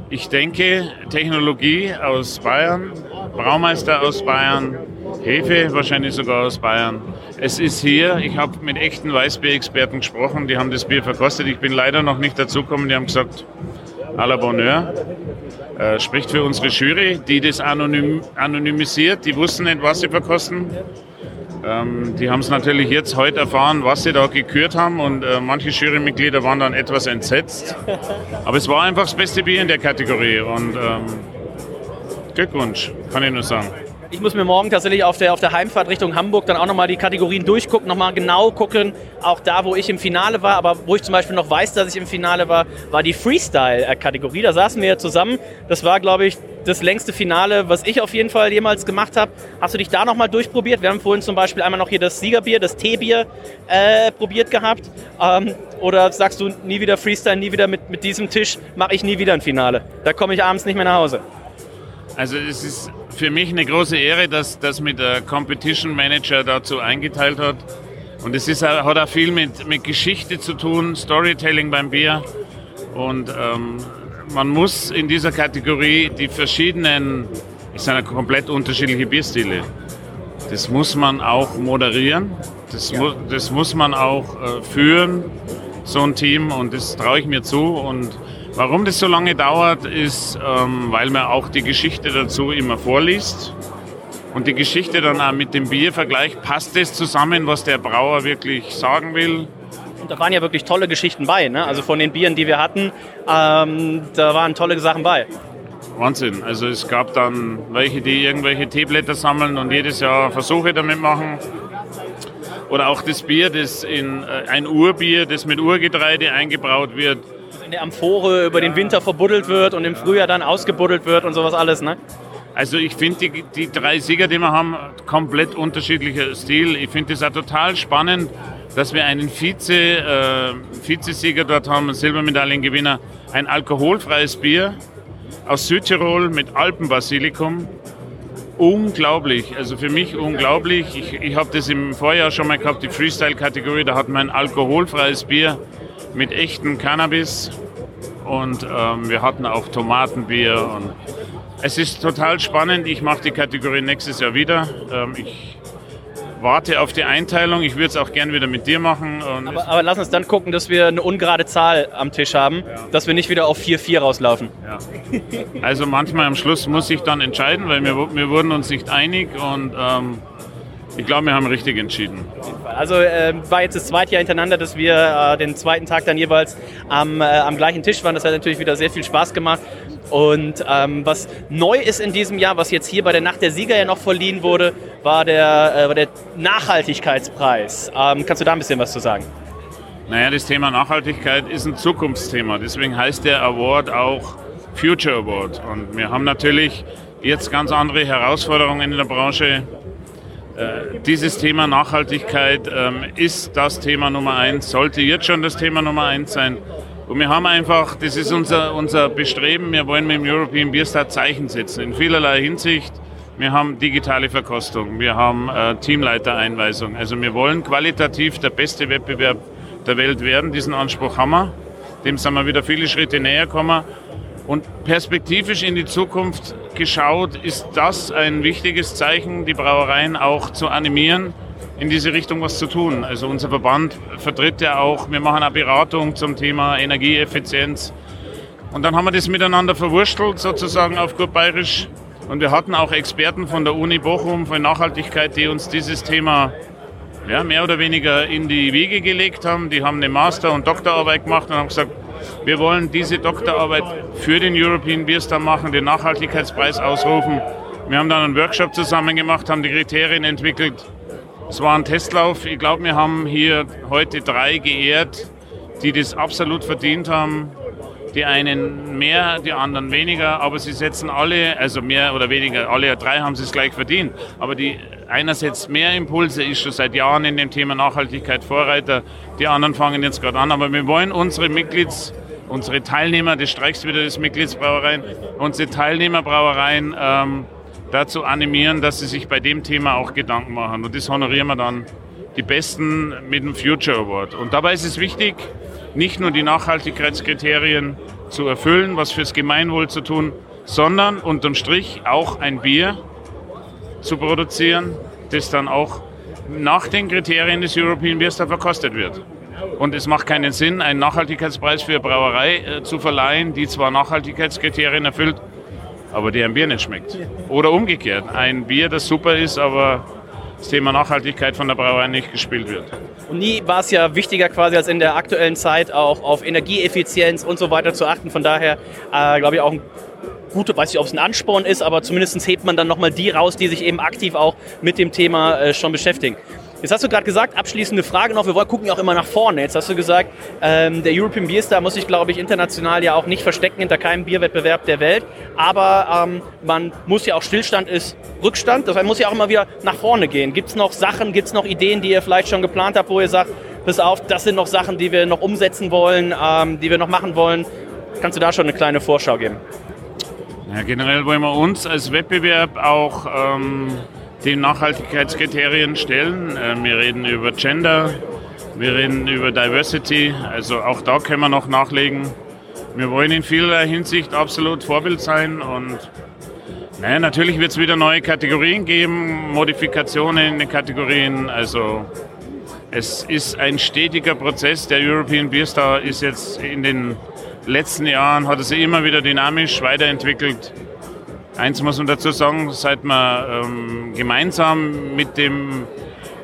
Ich denke, Technologie aus Bayern, Braumeister aus Bayern, Hefe wahrscheinlich sogar aus Bayern. Es ist hier, ich habe mit echten Weißbier-Experten gesprochen, die haben das Bier verkostet. Ich bin leider noch nicht dazugekommen, die haben gesagt, à la Bonheur. Äh, spricht für unsere Jury, die das anonym, anonymisiert, die wussten nicht, was sie verkosten. Ähm, die haben es natürlich jetzt heute erfahren, was sie da gekürt haben und äh, manche Jurymitglieder waren dann etwas entsetzt. Aber es war einfach das beste Bier in der Kategorie und ähm, Glückwunsch, kann ich nur sagen. Ich muss mir morgen tatsächlich auf der, auf der Heimfahrt Richtung Hamburg dann auch nochmal die Kategorien durchgucken, nochmal genau gucken, auch da, wo ich im Finale war, aber wo ich zum Beispiel noch weiß, dass ich im Finale war, war die Freestyle-Kategorie. Da saßen wir ja zusammen. Das war, glaube ich, das längste Finale, was ich auf jeden Fall jemals gemacht habe. Hast du dich da nochmal durchprobiert? Wir haben vorhin zum Beispiel einmal noch hier das Siegerbier, das Teebier äh, probiert gehabt. Ähm, oder sagst du nie wieder Freestyle, nie wieder mit, mit diesem Tisch, mache ich nie wieder ein Finale? Da komme ich abends nicht mehr nach Hause. Also es ist für mich eine große Ehre, dass, dass mir der Competition Manager dazu eingeteilt hat. Und es ist, hat auch viel mit, mit Geschichte zu tun, Storytelling beim Bier. Und ähm, man muss in dieser Kategorie die verschiedenen, es sind ja komplett unterschiedliche Bierstile. Das muss man auch moderieren, das, mu das muss man auch äh, führen, so ein Team. Und das traue ich mir zu. Und Warum das so lange dauert, ist, ähm, weil man auch die Geschichte dazu immer vorliest und die Geschichte dann auch mit dem Bier vergleicht. Passt das zusammen, was der Brauer wirklich sagen will? Und da waren ja wirklich tolle Geschichten bei. Ne? Also von den Bieren, die wir hatten, ähm, da waren tolle Sachen bei. Wahnsinn. Also es gab dann welche, die irgendwelche Teeblätter sammeln und jedes Jahr Versuche damit machen. Oder auch das Bier, das in äh, ein Urbier, das mit Urgetreide eingebraut wird in der Amphore über den Winter verbuddelt wird und im Frühjahr dann ausgebuddelt wird und sowas alles, ne? Also ich finde die, die drei Sieger, die wir haben, komplett unterschiedlicher Stil. Ich finde es auch total spannend, dass wir einen Vize, äh, Vizesieger dort haben, einen Silbermedaillengewinner, ein alkoholfreies Bier aus Südtirol mit Alpenbasilikum. Unglaublich, also für mich unglaublich. Ich, ich habe das im Vorjahr schon mal gehabt, die Freestyle-Kategorie, da hatten wir ein alkoholfreies Bier mit echtem Cannabis und ähm, wir hatten auch Tomatenbier. Und es ist total spannend. Ich mache die Kategorie nächstes Jahr wieder. Ähm, ich warte auf die Einteilung. Ich würde es auch gern wieder mit dir machen. Aber, aber, lass uns dann gucken, dass wir eine ungerade Zahl am Tisch haben, ja. dass wir nicht wieder auf 4-4 rauslaufen. Ja. Also manchmal am Schluss muss ich dann entscheiden, weil wir, wir wurden uns nicht einig und ähm, ich glaube, wir haben richtig entschieden. Also äh, war jetzt das zweite Jahr hintereinander, dass wir äh, den zweiten Tag dann jeweils am, äh, am gleichen Tisch waren. Das hat natürlich wieder sehr viel Spaß gemacht. Und ähm, was neu ist in diesem Jahr, was jetzt hier bei der Nacht der Sieger ja noch verliehen wurde, war der, äh, war der Nachhaltigkeitspreis. Ähm, kannst du da ein bisschen was zu sagen? Naja, das Thema Nachhaltigkeit ist ein Zukunftsthema. Deswegen heißt der Award auch Future Award. Und wir haben natürlich jetzt ganz andere Herausforderungen in der Branche. Äh, dieses Thema Nachhaltigkeit ähm, ist das Thema Nummer eins, sollte jetzt schon das Thema Nummer eins sein. Und wir haben einfach, das ist unser, unser Bestreben, wir wollen mit dem European Beer Star Zeichen setzen, in vielerlei Hinsicht. Wir haben digitale Verkostung, wir haben äh, Teamleitereinweisung. Also wir wollen qualitativ der beste Wettbewerb der Welt werden. Diesen Anspruch haben wir. Dem sind wir wieder viele Schritte näher gekommen. Und perspektivisch in die Zukunft geschaut, ist das ein wichtiges Zeichen, die Brauereien auch zu animieren, in diese Richtung was zu tun. Also unser Verband vertritt ja auch, wir machen eine Beratung zum Thema Energieeffizienz. Und dann haben wir das miteinander verwurstelt, sozusagen auf gut bayerisch. Und wir hatten auch Experten von der Uni Bochum für Nachhaltigkeit, die uns dieses Thema ja, mehr oder weniger in die Wege gelegt haben. Die haben eine Master- und Doktorarbeit gemacht und haben gesagt, wir wollen diese Doktorarbeit für den European Beer Star machen, den Nachhaltigkeitspreis ausrufen. Wir haben dann einen Workshop zusammen gemacht, haben die Kriterien entwickelt. Es war ein Testlauf. Ich glaube, wir haben hier heute drei geehrt, die das absolut verdient haben. Die einen mehr, die anderen weniger, aber sie setzen alle, also mehr oder weniger, alle drei haben sie es gleich verdient. Aber die, einer setzt mehr Impulse, ist schon seit Jahren in dem Thema Nachhaltigkeit Vorreiter. Die anderen fangen jetzt gerade an. Aber wir wollen unsere Mitglieds, unsere Teilnehmer, das streichst wieder das Mitgliedsbrauereien, unsere Teilnehmerbrauereien ähm, dazu animieren, dass sie sich bei dem Thema auch Gedanken machen. Und das honorieren wir dann die Besten mit dem Future Award. Und dabei ist es wichtig, nicht nur die Nachhaltigkeitskriterien zu erfüllen, was fürs Gemeinwohl zu tun, sondern unterm Strich auch ein Bier zu produzieren, das dann auch nach den Kriterien des European Beer Star verkostet wird. Und es macht keinen Sinn, einen Nachhaltigkeitspreis für eine Brauerei äh, zu verleihen, die zwar Nachhaltigkeitskriterien erfüllt, aber die ein Bier nicht schmeckt. Oder umgekehrt, ein Bier, das super ist, aber das Thema Nachhaltigkeit von der Brauerei nicht gespielt wird. Und nie war es ja wichtiger quasi als in der aktuellen Zeit auch auf Energieeffizienz und so weiter zu achten. Von daher äh, glaube ich auch ein gute, weiß nicht, ob es ein Ansporn ist, aber zumindest hebt man dann nochmal die raus, die sich eben aktiv auch mit dem Thema äh, schon beschäftigen. Jetzt hast du gerade gesagt, abschließende Frage noch, wir wollen gucken ja auch immer nach vorne. Jetzt hast du gesagt, ähm, der European Beer Star muss sich, glaube ich, international ja auch nicht verstecken hinter keinem Bierwettbewerb der Welt. Aber ähm, man muss ja auch Stillstand ist Rückstand. Das heißt, man muss ja auch immer wieder nach vorne gehen. Gibt es noch Sachen, gibt es noch Ideen, die ihr vielleicht schon geplant habt, wo ihr sagt, pass auf, das sind noch Sachen, die wir noch umsetzen wollen, ähm, die wir noch machen wollen? Kannst du da schon eine kleine Vorschau geben? Ja, generell wollen wir uns als Wettbewerb auch ähm, die Nachhaltigkeitskriterien stellen. Äh, wir reden über Gender, wir reden über Diversity, also auch da können wir noch nachlegen. Wir wollen in vieler Hinsicht absolut Vorbild sein und naja, natürlich wird es wieder neue Kategorien geben, Modifikationen in den Kategorien. Also es ist ein stetiger Prozess. Der European Beer Star ist jetzt in den letzten Jahren, hat er sich immer wieder dynamisch weiterentwickelt. Eins muss man dazu sagen, seit wir ähm, gemeinsam mit dem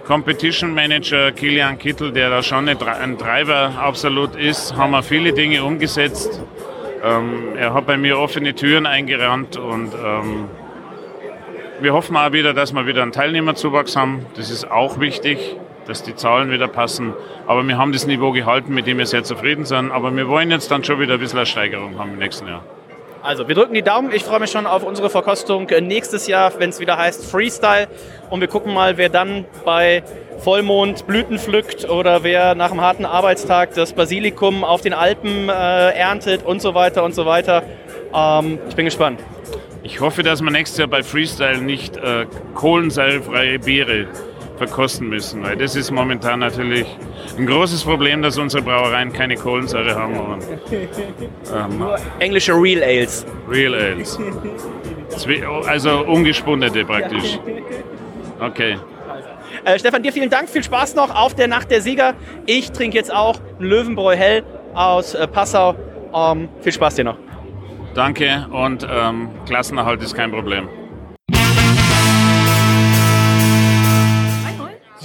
Competition Manager Kilian Kittel, der da schon ein Treiber absolut ist, haben wir viele Dinge umgesetzt. Ähm, er hat bei mir offene Türen eingerannt und ähm, wir hoffen auch wieder, dass wir wieder einen Teilnehmerzuwachs haben. Das ist auch wichtig, dass die Zahlen wieder passen. Aber wir haben das Niveau gehalten, mit dem wir sehr zufrieden sind. Aber wir wollen jetzt dann schon wieder ein bisschen eine Steigerung haben im nächsten Jahr. Also, wir drücken die Daumen. Ich freue mich schon auf unsere Verkostung nächstes Jahr, wenn es wieder heißt Freestyle. Und wir gucken mal, wer dann bei Vollmond Blüten pflückt oder wer nach einem harten Arbeitstag das Basilikum auf den Alpen äh, erntet und so weiter und so weiter. Ähm, ich bin gespannt. Ich hoffe, dass wir nächstes Jahr bei Freestyle nicht äh, kohlensäurefreie Biere verkosten müssen, weil das ist momentan natürlich ein großes Problem, dass unsere Brauereien keine Kohlensäure haben. Und, ähm, Englische Real Ales. Real Ales. Also ungespundete praktisch. Okay. Äh, Stefan, dir vielen Dank, viel Spaß noch auf der Nacht der Sieger. Ich trinke jetzt auch Löwenbräu Hell aus äh, Passau. Ähm, viel Spaß dir noch. Danke und ähm, Klassenerhalt ist kein Problem.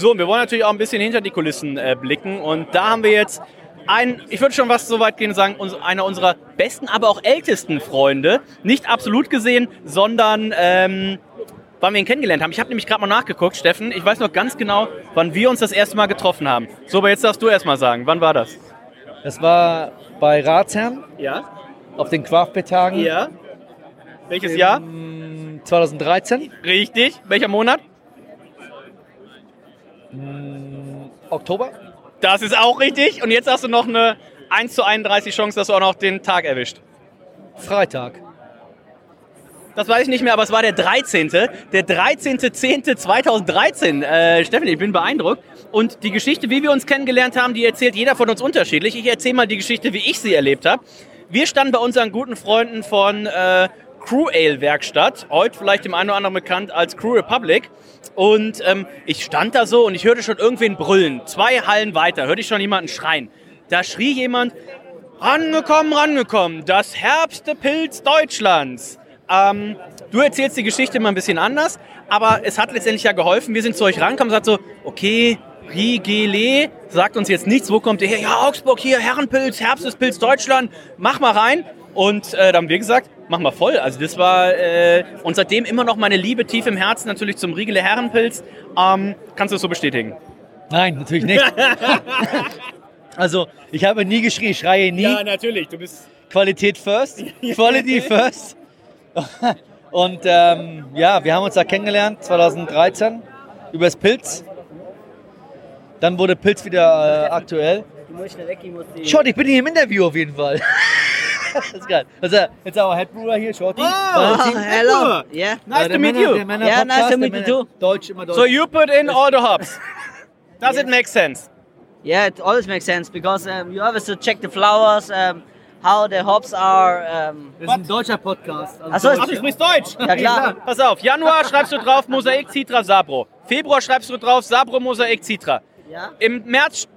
So, und wir wollen natürlich auch ein bisschen hinter die Kulissen äh, blicken. Und da haben wir jetzt einen, ich würde schon was so weit gehen und sagen, uns, einer unserer besten, aber auch ältesten Freunde. Nicht absolut gesehen, sondern ähm, wann wir ihn kennengelernt haben. Ich habe nämlich gerade mal nachgeguckt, Steffen. Ich weiß noch ganz genau, wann wir uns das erste Mal getroffen haben. So, aber jetzt darfst du erst mal sagen, wann war das? Das war bei Ratsherrn. Ja. Auf den Craftbeer-Tagen. Ja. Welches Jahr? 2013. Richtig. Welcher Monat? Oktober. Das ist auch richtig. Und jetzt hast du noch eine 1 zu 31 Chance, dass du auch noch den Tag erwischt. Freitag. Das weiß ich nicht mehr, aber es war der 13. Der 13.10.2013. Äh, Steffen, ich bin beeindruckt. Und die Geschichte, wie wir uns kennengelernt haben, die erzählt jeder von uns unterschiedlich. Ich erzähle mal die Geschichte, wie ich sie erlebt habe. Wir standen bei unseren guten Freunden von äh, Crew Ale Werkstatt, heute vielleicht dem einen oder anderen bekannt als Crew Republic. Und ähm, ich stand da so und ich hörte schon irgendwen brüllen. Zwei Hallen weiter hörte ich schon jemanden schreien. Da schrie jemand, rangekommen, rangekommen, das herbste Pilz Deutschlands. Ähm, du erzählst die Geschichte immer ein bisschen anders, aber es hat letztendlich ja geholfen. Wir sind zu euch rangekommen und gesagt so, okay, Rigele sagt uns jetzt nichts, wo kommt ihr her? Ja, Augsburg hier, Herrenpilz, Herbstespilz Deutschland, mach mal rein. Und äh, da haben wir gesagt, mach mal voll. Also das war äh, und seitdem immer noch meine Liebe tief im Herzen natürlich zum Riegele Herrenpilz. Ähm, kannst du das so bestätigen? Nein, natürlich nicht. *laughs* also, ich habe nie geschrien, ich schreie nie. Ja, natürlich. Du bist Qualität first, Quality first. *laughs* Und ähm, ja, wir haben uns da kennengelernt 2013 über das Pilz. Dann wurde Pilz wieder äh, aktuell. Short, ich bin hier im Interview auf jeden Fall. *laughs* das ist geil. Also, jetzt our Head Brewer hier, Shorty. Valentin. hello. Yeah. Nice to meet you. Yeah, nice to meet you too. Deutsch, immer Deutsch. So you put in all the hops. Does it make sense? Yeah, it always makes sense because um, you always check the flowers, um, how the hops are. Um, das ist ein deutscher Podcast. Also Ach so, Deutsch. Ach, du sprichst Deutsch? Ja, klar. *laughs* Pass auf, Januar schreibst du drauf Mosaik Citra Sabro. Februar schreibst du drauf Sabro Mosaik Citra. Ja. Im März,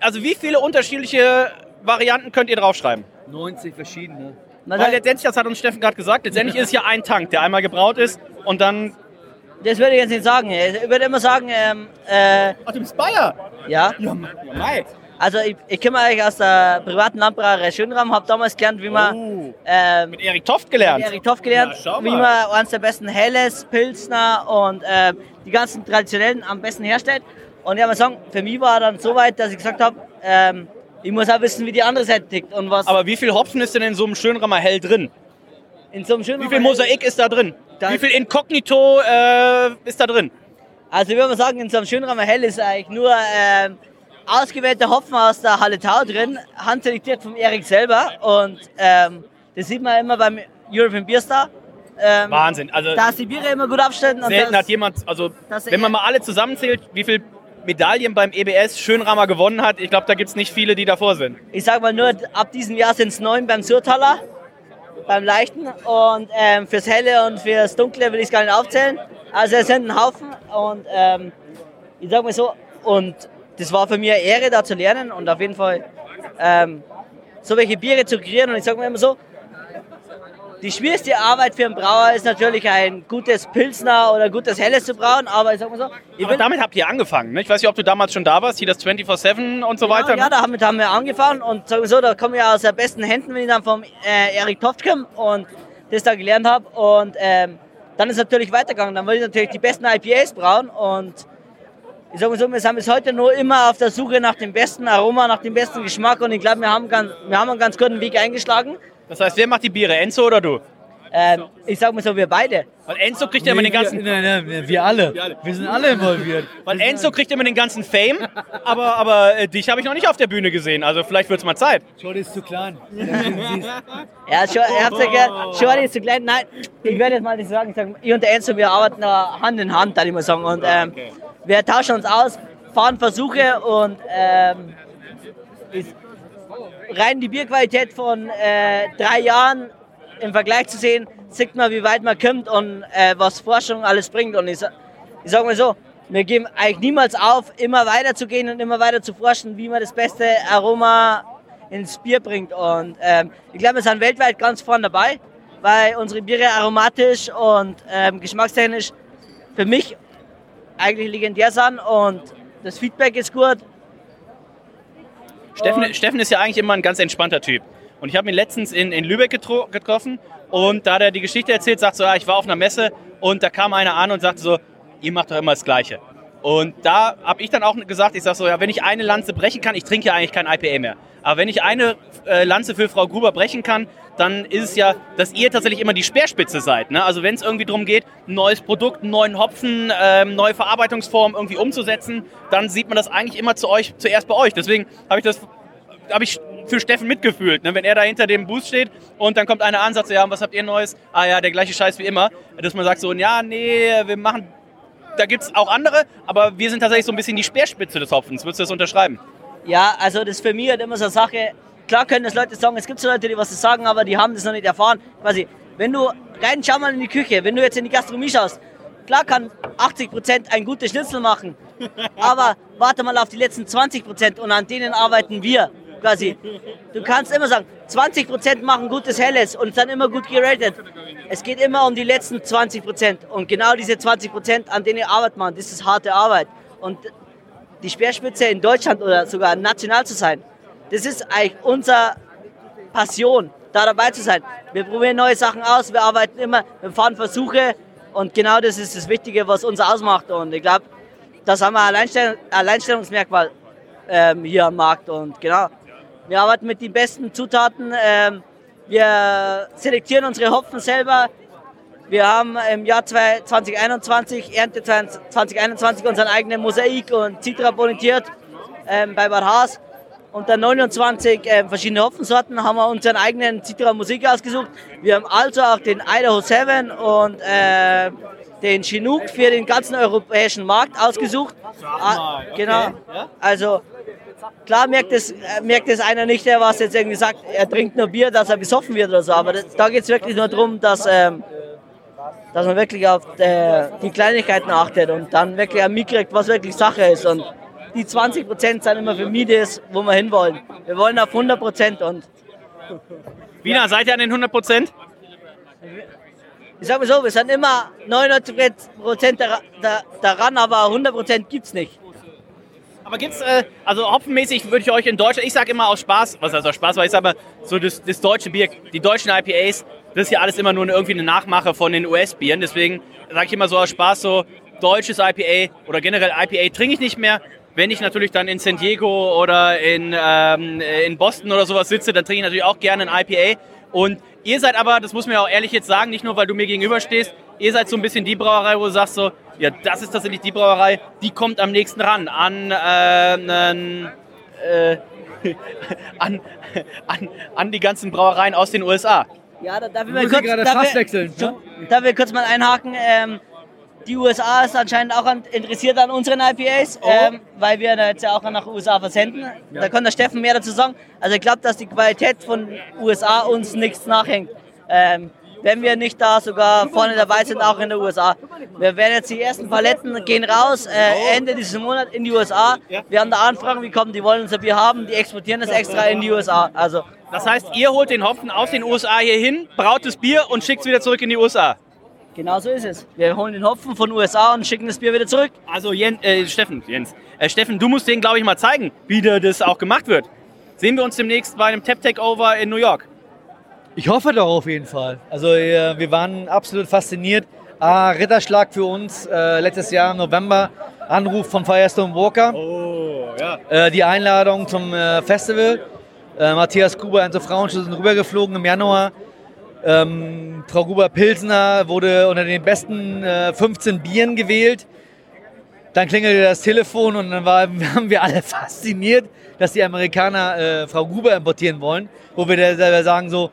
also wie viele unterschiedliche Varianten könnt ihr draufschreiben? 90 verschiedene. Weil letztendlich, das hat uns Steffen gerade gesagt, letztendlich ist es ja ein Tank, der einmal gebraut ist und dann... Das würde ich jetzt nicht sagen. Ich würde immer sagen, ähm, äh, Ach, du bist Bayer? Ja. Ja, mei. Also ich, ich komme eigentlich aus der privaten Landbrauerei Schönram, habe damals gelernt, wie man... Ähm, mit Erik Toft gelernt? Mit Erik Toft gelernt, schau wie man eines der besten Helles, Pilsner und ähm, die ganzen traditionellen am besten herstellt. Und ich muss sagen, für mich war dann so weit, dass ich gesagt habe, ähm, ich muss auch wissen, wie die andere Seite tickt und was... Aber wie viel Hopfen ist denn in so einem Schönrammer Hell drin? In so einem Schönrammer Wie viel Mosaik ist da drin? Da- Wie viel Inkognito äh, ist da drin? Also ich würde mal sagen, in so einem Schönrammer Hell ist eigentlich nur ähm, ausgewählter Hopfen aus der Halletau drin, handselektiert vom Erik selber. Und ähm, das sieht man immer beim European Beer Star. Ähm, Wahnsinn. Also da ist die Biere immer gut abstellen. Selten das, hat jemand, also wenn man mal alle zusammenzählt, wie viel Medaillen beim EBS Schönrammer gewonnen hat, ich glaube, da gibt es nicht viele, die davor sind. ich sag mal nur, ab diesem Jahr sind es neun beim Surtaler, beim Leichten. Und ähm, fürs Helle und fürs Dunkle will ich es gar nicht aufzählen. Also es sind ein Haufen. Und ähm, ich sag mal so, und das war für mich eine Ehre, da zu lernen und auf jeden Fall ähm, so welche Biere zu kreieren. Und ich sag mal immer so, die schwierigste Arbeit für einen Brauer ist natürlich ein gutes Pilsner oder gutes Helles zu brauen, aber ich sag mal so, Aber damit habt ihr angefangen, ne? Ich weiß nicht, ob du damals schon da warst, hier das 24-7 und so weiter. Ja, ne? damit haben wir angefangen und sowieso, da komme ich aus den besten Händen, wenn ich dann vom äh, Erik Toft komme und das da gelernt habe. Und ähm, dann ist es natürlich weitergegangen. Dann wollte ich natürlich die besten IPAs brauen und ich sage mal so, wir sind bis heute nur immer auf der Suche nach dem besten Aroma, nach dem besten Geschmack und ich glaube, wir, haben ganz- wir haben einen ganz guten Weg eingeschlagen. Das heißt, wer macht die Biere, Enzo oder du? Ähm, ich sage mal so, wir beide. Weil Enzo kriegt ja immer den ganzen... Nein, nein, wir alle. Wir sind alle involviert. Weil Enzo kriegt immer den ganzen Fame, aber, aber äh, dich habe ich noch nicht auf der Bühne gesehen, also vielleicht wird es mal Zeit. Jordi ist zu klein. *laughs* Ja, schon, ihr habt's ja gehört, Jordi ist zu klein. Nein, ich werde jetzt mal nicht sagen, ich, sag, ich und der Enzo, wir arbeiten da Hand in Hand, kann ich mal sagen. Und ähm, wir tauschen uns aus, fahren Versuche und ähm, ist rein die Bierqualität von äh, drei Jahren im Vergleich zu sehen, sieht man, wie weit man kommt und äh, was Forschung alles bringt. Und ich, ich sage mal so, wir geben eigentlich niemals auf, immer weiter zu gehen und immer weiter zu forschen, wie man das beste Aroma ins Bier bringt. Und ähm, ich glaube, wir sind weltweit ganz vorne dabei, weil unsere Biere aromatisch und ähm, geschmackstechnisch für mich eigentlich legendär sind und das Feedback ist gut. Steffen, Steffen ist ja eigentlich immer ein ganz entspannter Typ. Und ich habe ihn letztens in, in Lübeck getro getroffen und da hat er die Geschichte erzählt, sagt so, ja, ich war auf einer Messe und da kam einer an und sagte so, ihr macht doch immer das Gleiche. Und da habe ich dann auch gesagt, ich sage so, ja, wenn ich eine Lanze brechen kann, ich trinke ja eigentlich kein IPA mehr, aber wenn ich eine äh, Lanze für Frau Gruber brechen kann, dann ist es ja, dass ihr tatsächlich immer die Speerspitze seid. Ne? Also wenn es irgendwie darum geht, ein neues Produkt, einen neuen Hopfen, ähm, neue Verarbeitungsform irgendwie umzusetzen, dann sieht man das eigentlich immer zu euch, zuerst bei euch. Deswegen habe ich das habe ich für Steffen mitgefühlt, ne? wenn er da hinter dem Booth steht und dann kommt einer an sagt so, ja, was habt ihr Neues? Ah ja, der gleiche Scheiß wie immer. Dass man sagt so, ja, nee, wir machen, da gibt es auch andere, aber wir sind tatsächlich so ein bisschen die Speerspitze des Hopfens. Würdest du das unterschreiben? Ja, also das ist für mich halt immer so eine Sache. Klar können das Leute sagen, es gibt so Leute, die was sagen, aber die haben das noch nicht erfahren. Quasi, wenn du rein, schau mal in die Küche, wenn du jetzt in die Gastronomie schaust, klar kann 80% ein gutes Schnitzel machen, *laughs* aber warte mal auf die letzten 20% und an denen arbeiten wir. Quasi. Du kannst immer sagen, 20% machen gutes Helles und dann immer gut geratet. Es geht immer um die letzten 20%. Und genau diese 20%, an denen arbeitet man, das ist harte Arbeit. Und die Speerspitze in Deutschland oder sogar national zu sein, das ist eigentlich unsere Passion, da dabei zu sein. Wir probieren neue Sachen aus, wir arbeiten immer, wir fahren Versuche und genau das ist das Wichtige, was uns ausmacht. Und ich glaube, das haben wir ein Alleinstell Alleinstellungsmerkmal ähm, hier am Markt. Und genau, wir arbeiten mit den besten Zutaten. Ähm, wir selektieren unsere Hopfen selber. Wir haben im Jahr 2021, Ernte 2021, unseren eigenen Mosaik und Citra bonitiert ähm, bei Bad Haas. Unter 29 äh, verschiedene Hopfensorten haben wir unseren eigenen Citra Musik ausgesucht. Wir haben also auch den Idaho 7 und äh, den Chinook für den ganzen europäischen Markt ausgesucht. Ah, genau. Also klar merkt es, äh, merkt es einer nicht, der was jetzt irgendwie sagt, er trinkt nur Bier, dass er besoffen wird oder so. Aber das, da geht es wirklich nur darum, dass, ähm, dass man wirklich auf äh, die Kleinigkeiten achtet und dann wirklich ein mitkriegt, was wirklich Sache ist. Und die 20 Prozent sind immer für mich das, wo wir hinwollen. Wir wollen auf 100 Prozent und Wiener, seid ihr an den 100 Prozent? ich sage mal so, wir sind immer 99 Prozent daran, aber 100 Prozent gibt es nicht. Aber gibt's, äh, also hopfenmäßig würde ich euch in Deutschland, ich sage immer aus Spaß, was heißt aus Spaß, weil ich sage mal, so das, das deutsche Bier, die deutschen IPAs, das ist ja alles immer nur irgendwie eine Nachmache von den US-Bieren. Deswegen sage ich immer so aus Spaß, so deutsches IPA oder generell IPA trinke ich nicht mehr. Wenn ich natürlich dann in San Diego oder in, ähm, in Boston oder sowas sitze, dann trinke ich natürlich auch gerne ein IPA. Und ihr seid aber, das muss man ja auch ehrlich jetzt sagen, nicht nur weil du mir gegenüberstehst, ihr seid so ein bisschen die Brauerei, wo du sagst so, ja, das ist tatsächlich die Brauerei, die kommt am nächsten ran an, äh, einen, äh, *laughs* an, an, an die ganzen Brauereien aus den USA. Ja, da, darf ich mal ich kurz, gerade darf Fass wechseln, ne? darf ich kurz mal einhaken? Ähm, die USA ist anscheinend auch an, interessiert an unseren IPAs, ähm, weil wir da jetzt ja auch nach USA versenden. Da kann der Steffen mehr dazu sagen. Also ich glaube, dass die Qualität von USA uns nichts nachhängt. Ähm, wenn wir nicht da sogar vorne dabei sind, auch in den USA. Wir werden jetzt die ersten Paletten gehen raus, äh, Ende dieses Monats in die USA. Wir haben da Anfragen bekommen, die wollen unser Bier haben, die exportieren das extra in die USA. Also Das heißt, ihr holt den Hopfen aus den USA hier hin, braut das Bier und schickt es wieder zurück in die USA. Genau so ist es. Wir holen den Hopfen von USA und schicken das Bier wieder zurück. Also Jen, äh, Steffen, Jens, äh, Steffen, du musst denen, glaube ich, mal zeigen, wie da das auch gemacht wird. Sehen wir uns demnächst bei einem Tap Takeover in New York. Ich hoffe doch auf jeden Fall. Also äh, wir waren absolut fasziniert. Ah, Ritterschlag für uns äh, letztes Jahr im November. Anruf von Firestone Walker. Oh, ja. Äh, die Einladung zum äh, Festival. Äh, Matthias Gruber und so Frauenschuss sind rübergeflogen im Januar. Ähm, Frau Gruber Pilsner wurde unter den besten äh, 15 Bieren gewählt. Dann klingelte das Telefon und dann war, *laughs* waren wir alle fasziniert, dass die Amerikaner äh, Frau Gruber importieren wollen. Wo wir selber sagen so,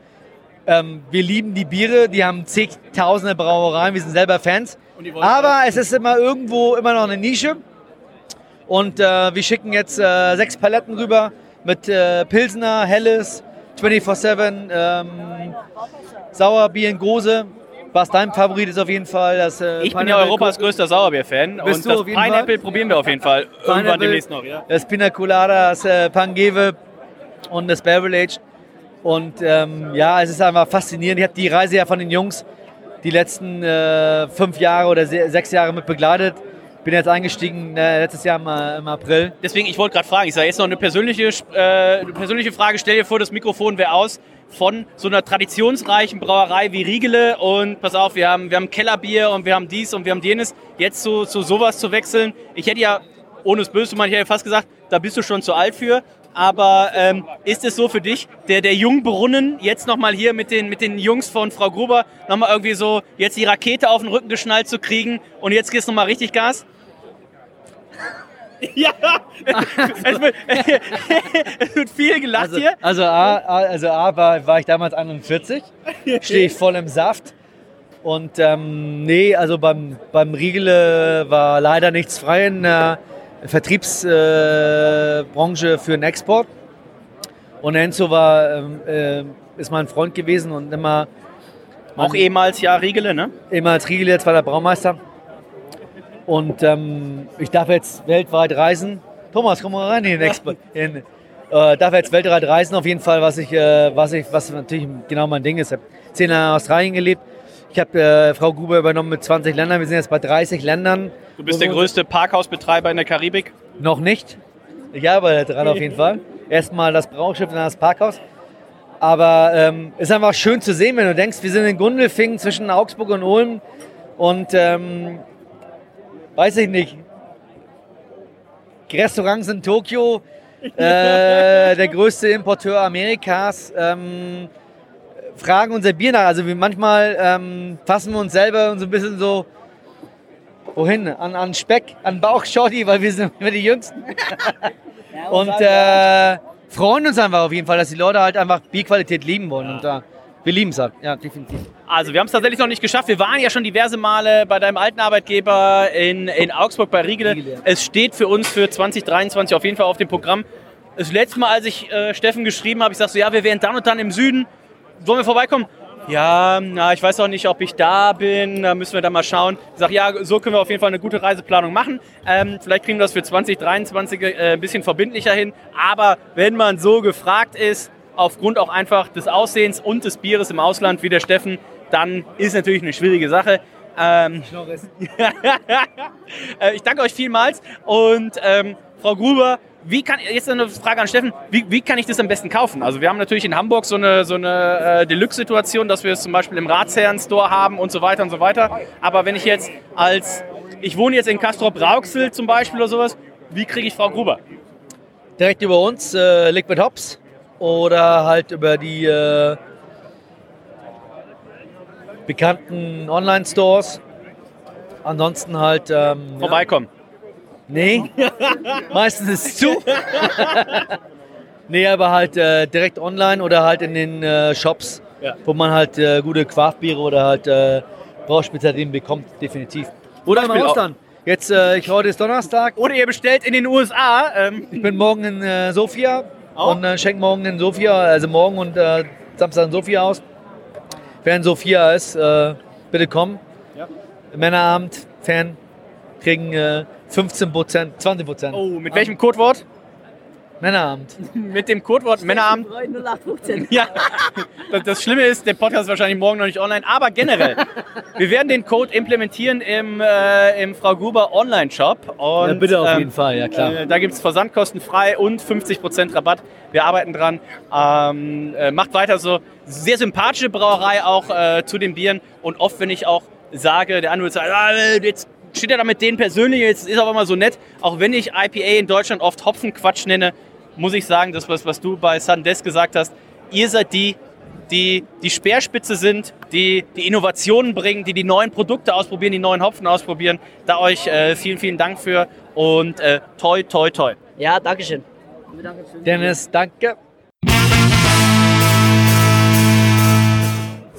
ähm, wir lieben die Biere, die haben zigtausende Brauereien, wir sind selber Fans. Aber es ist immer irgendwo immer noch eine Nische. Und äh, wir schicken jetzt äh, sechs Paletten rüber mit äh, Pilsner, Helles, 24-7, ähm, Sauerbier in Gose. Was dein Favorit ist auf jeden Fall das äh, Ich bin ja Europas größter Sauerbier-Fan und das Pineapple Fall? probieren wir auf jeden Fall. Irgendwann Pineapple, demnächst noch, ja. Das Pina Colada, das äh, Pangeve und das Barrel Age. Und ähm, ja, es ist einfach faszinierend. Ich habe die Reise ja von den Jungs die letzten äh, fünf Jahre oder se sechs Jahre mit begleitet. Bin jetzt eingestiegen äh, letztes Jahr im, äh, im April. Deswegen, ich wollte gerade fragen, ich sage jetzt noch eine persönliche, äh, eine persönliche Frage. Stell dir vor, das Mikrofon wäre aus von so einer traditionsreichen Brauerei wie Riegele und pass auf, wir haben, wir haben Kellerbier und wir haben dies und wir haben jenes. Jetzt zu, zu sowas zu wechseln, ich hätte ja, ohne es böse zu meinen, ich hätte fast gesagt, da bist du schon zu alt für. Aber ähm, ist es so für dich, der, der Jungbrunnen, jetzt nochmal hier mit den, mit den Jungs von Frau Gruber, nochmal irgendwie so jetzt die Rakete auf den Rücken geschnallt zu kriegen und jetzt gehst du nochmal richtig Gas? *laughs* Ja, *laughs* es wird, *laughs* es wird viel gelacht Also, hier. also, A, also A war, war ich damals 41, stehe ich voll im Saft. Und ähm, nee, also beim, beim Riegele war leider nichts frei in der äh, Branche für den Export. Und Enzo war, ähm, äh, ist mein Freund gewesen und immer. Auch ehemals ja Riegele, ne? Ehemals Riegele, jetzt war der Braumeister. Und ähm, ich darf jetzt weltweit reisen. Thomas, komm mal rein in den Export. *laughs* In, Äh, darf jetzt weltweit reisen auf jeden Fall, was ich, äh, was ich, was natürlich genau mein Ding ist. Ich habe zehn Jahre in Australien gelebt. Ich habe äh, Frau Gruber übernommen mit 20 Ländern. Wir sind jetzt bei 30 Ländern. Du bist der größte Parkhausbetreiber in der Karibik? Noch nicht. Ich arbeite daran auf jeden Fall. Erstmal das Brauchschiff dann das Parkhaus. Aber ähm, es ist einfach schön zu sehen, wenn du denkst, wir sind in Gundelfingen zwischen Augsburg und Ulm. Und ähm, weiß ich nicht. Restaurants in Tokio, *laughs* äh, der größte Importeur Amerikas. Ähm, fragen unser Bier nach. Also wie manchmal ähm, fassen wir uns selber so ein bisschen so wohin? An, an Speck, an Bauchschotti, weil wir sind *laughs* immer die Jüngsten. und äh, freuen uns einfach auf jeden Fall, dass die Leute halt einfach Bierqualität lieben wollen. Und äh, wir lieben es halt, ja, definitiv. Also wir haben es tatsächlich noch nicht geschafft. Wir waren ja schon diverse Male bei deinem alten Arbeitgeber in, in Augsburg bei Riegele. Es steht für uns für 2023 auf jeden Fall auf dem Programm. Das letzte Mal, als ich äh, Steffen geschrieben habe, ich sagte so, ja, wir wären dann und dann im Süden. Wollen wir vorbeikommen? Ja, na, ich weiß auch nicht, ob ich da bin. Da müssen wir dann mal schauen. Ich sage, ja, so können wir auf jeden Fall eine gute Reiseplanung machen. Ähm, vielleicht kriegen wir das für 2023 äh, ein bisschen verbindlicher hin. Aber wenn man so gefragt ist, aufgrund auch einfach des Aussehens und des Bieres im Ausland wie der Steffen, dann ist natürlich eine schwierige Sache. Ähm, *laughs* Äh, ich danke euch vielmals und ähm, Frau Gruber, wie kann, jetzt eine Frage an Steffen, wie, wie kann ich das am besten kaufen? Also wir haben natürlich in Hamburg so eine, so eine äh, Deluxe-Situation, dass wir es zum Beispiel im Ratsherren-Store haben und so weiter und so weiter. Aber wenn ich jetzt als, ich wohne jetzt in Castrop-Rauxel zum Beispiel oder sowas, wie kriege ich Frau Gruber? Direkt über uns, äh, Liquid Hops oder halt über die äh, bekannten Online-Stores. Ansonsten halt. Ähm, Vorbeikommen. Nee, *laughs* meistens ist es zu. *laughs* nee, aber halt äh, direkt online oder halt in den äh, Shops, Ja. wo man halt äh, gute Craftbiere oder halt äh, Brauspezialitäten bekommt, definitiv. Oder im auch- Ausland. Jetzt, äh, ich heute ist Donnerstag. Oder ihr bestellt in den USA. Ähm. Ich bin morgen in äh, Sofia und äh, schenke morgen in Sofia, also morgen und äh, Samstag in Sofia aus. Wer in Sofia ist, bitte kommen. Ja. Männerabend, Fan, kriegen 15 Prozent, 20 Prozent. Oh, mit welchem Codewort? Männerabend. *laughs* Mit dem Codewort Männerabend. 0815. *laughs* Ja, das, das Schlimme ist, der Podcast ist wahrscheinlich morgen noch nicht online, aber generell. wir werden den Code implementieren im, äh, im Frau Gruber Online-Shop. Und, Ja, bitte auf jeden Fall, ja, klar. Äh, da gibt es versandkostenfrei und 50% Rabatt. Wir arbeiten dran. Ähm, äh, macht weiter so. Sehr sympathische Brauerei auch äh, zu den Bieren. Und oft, wenn ich auch sage, der andere sagt, ah, jetzt steht er da mit denen persönlich, jetzt ist er aber mal so nett. Auch wenn ich IPA in Deutschland oft Hopfenquatsch nenne, muss ich sagen, das, was, was du bei Sundesk gesagt hast, ihr seid die, die die Speerspitze sind, die die Innovationen bringen, die die neuen Produkte ausprobieren, die neuen Hopfen ausprobieren. Da euch äh, vielen, vielen Dank für und äh, toi, toi, toi. Ja, Dankeschön. Dennis, danke.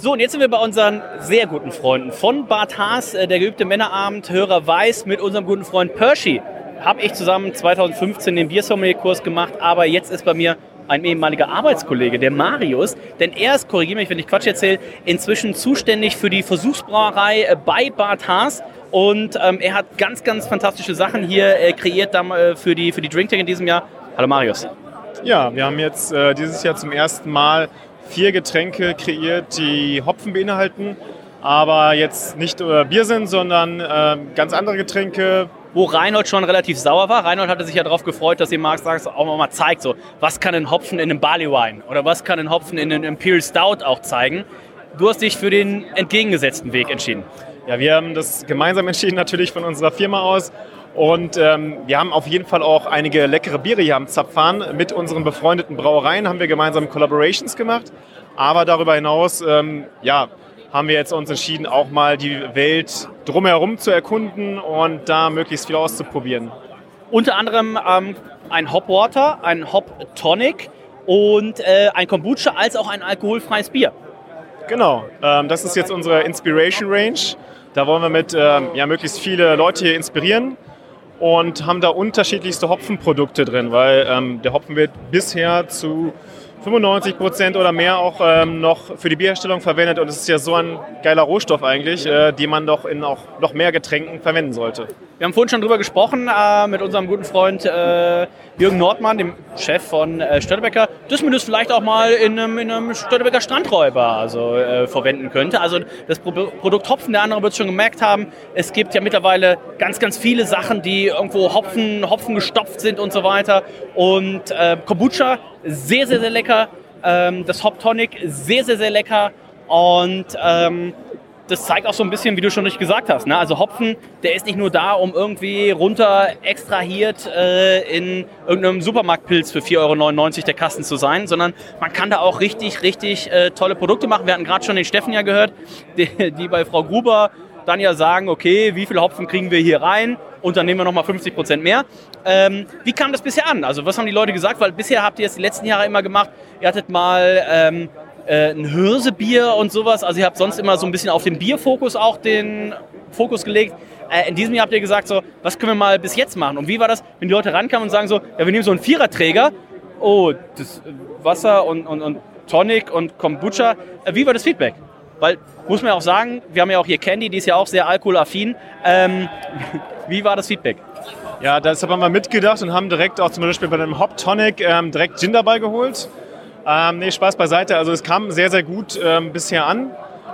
So, und jetzt sind wir bei unseren sehr guten Freunden. Von Bad Haas, äh, der geübte Männerabend, Hörer Weiß, mit unserem guten Freund Pershi. Habe ich zusammen 2015 den Biersommelier-Kurs gemacht, aber jetzt ist bei mir ein ehemaliger Arbeitskollege, der Marius, denn er ist, korrigiere mich, wenn ich Quatsch erzähle, inzwischen zuständig für die Versuchsbrauerei äh, bei Bad Haas und ähm, er hat ganz, ganz fantastische Sachen hier äh, kreiert dam- äh, für die, für die Drinktech in diesem Jahr. Hallo Marius. Ja, wir haben jetzt äh, dieses Jahr zum ersten Mal vier Getränke kreiert, die Hopfen beinhalten, aber jetzt nicht äh, Bier sind, sondern äh, ganz andere Getränke. Wo Reinhold schon relativ sauer war. Reinhold hatte sich ja darauf gefreut, dass ihr Marc Sachs auch mal zeigt, so, was kann ein Hopfen in einem Barley Wine oder was kann ein Hopfen in einem Imperial Stout auch zeigen. Du hast dich für den entgegengesetzten Weg entschieden. Ja, wir haben das gemeinsam *laughs* entschieden, natürlich von unserer Firma aus. Und ähm, wir haben auf jeden Fall auch einige leckere Biere hier am Zapfhahn. Mit unseren befreundeten Brauereien haben wir gemeinsam Collaborations gemacht. Aber darüber hinaus, ähm, ja, haben wir jetzt uns entschieden, auch mal die Welt drumherum zu erkunden und da möglichst viel auszuprobieren. Unter anderem ähm, ein Hop Water, ein Hop Tonic und äh, ein Kombucha als auch ein alkoholfreies Bier. Genau, ähm, das ist jetzt unsere Inspiration Range. Da wollen wir mit ähm, ja, möglichst viele Leute hier inspirieren und haben da unterschiedlichste Hopfenprodukte drin, weil ähm, der Hopfen wird bisher zu 95 Prozent oder mehr auch ähm, noch für die Bierherstellung verwendet. Und es ist ja so ein geiler Rohstoff eigentlich, äh, den man doch in auch noch mehr Getränken verwenden sollte. Wir haben vorhin schon drüber gesprochen äh, mit unserem guten Freund äh, Jürgen Nordmann, dem Chef von äh, Störtebecker, dass man das vielleicht auch mal in einem, in einem Störtebecker Strandräuber also, äh, verwenden könnte. Also das Pro Produkt Hopfen, der andere wird es schon gemerkt haben, es gibt ja mittlerweile ganz, ganz viele Sachen, die irgendwo Hopfen, Hopfen gestopft sind und so weiter. Und äh, Kombucha, sehr, sehr, sehr lecker. Ähm, das Hop Tonic, sehr, sehr, sehr lecker. Und ähm, das zeigt auch so ein bisschen, wie du schon richtig gesagt hast. Ne? Also Hopfen, der ist nicht nur da, um irgendwie runter extrahiert äh, in irgendeinem Supermarktpilz für 4,99 Euro der Kasten zu sein, sondern man kann da auch richtig, richtig äh, tolle Produkte machen. Wir hatten gerade schon den Steffen ja gehört, *laughs* die, die, bei Frau Gruber dann ja sagen, okay, wie viel Hopfen kriegen wir hier rein? Und dann nehmen wir nochmal 50 Prozent mehr. Ähm, wie kam das bisher an? Also was haben die Leute gesagt? Weil bisher habt ihr es die letzten Jahre immer gemacht, ihr hattet mal... Ähm, äh, ein Hirsebier und sowas. Also ihr habt sonst immer so ein bisschen auf den Bierfokus auch den Fokus gelegt. Äh, in diesem Jahr habt ihr gesagt, so, was können wir mal bis jetzt machen? Und wie war das, wenn die Leute rankamen und sagen so, ja, wir nehmen so einen Viererträger, oh, das Wasser und, und, und Tonic und Kombucha. Äh, wie war das Feedback? Weil, muss man ja auch sagen, wir haben ja auch hier Candy, die ist ja auch sehr alkoholaffin. Ähm, *laughs* wie war das Feedback? Ja, deshalb haben wir mitgedacht und haben direkt auch zum Beispiel bei dem Hop Tonic ähm, direkt Gin dabei geholt. Ähm, nee, Spaß beiseite. Also es kam sehr, sehr gut ähm, bisher an.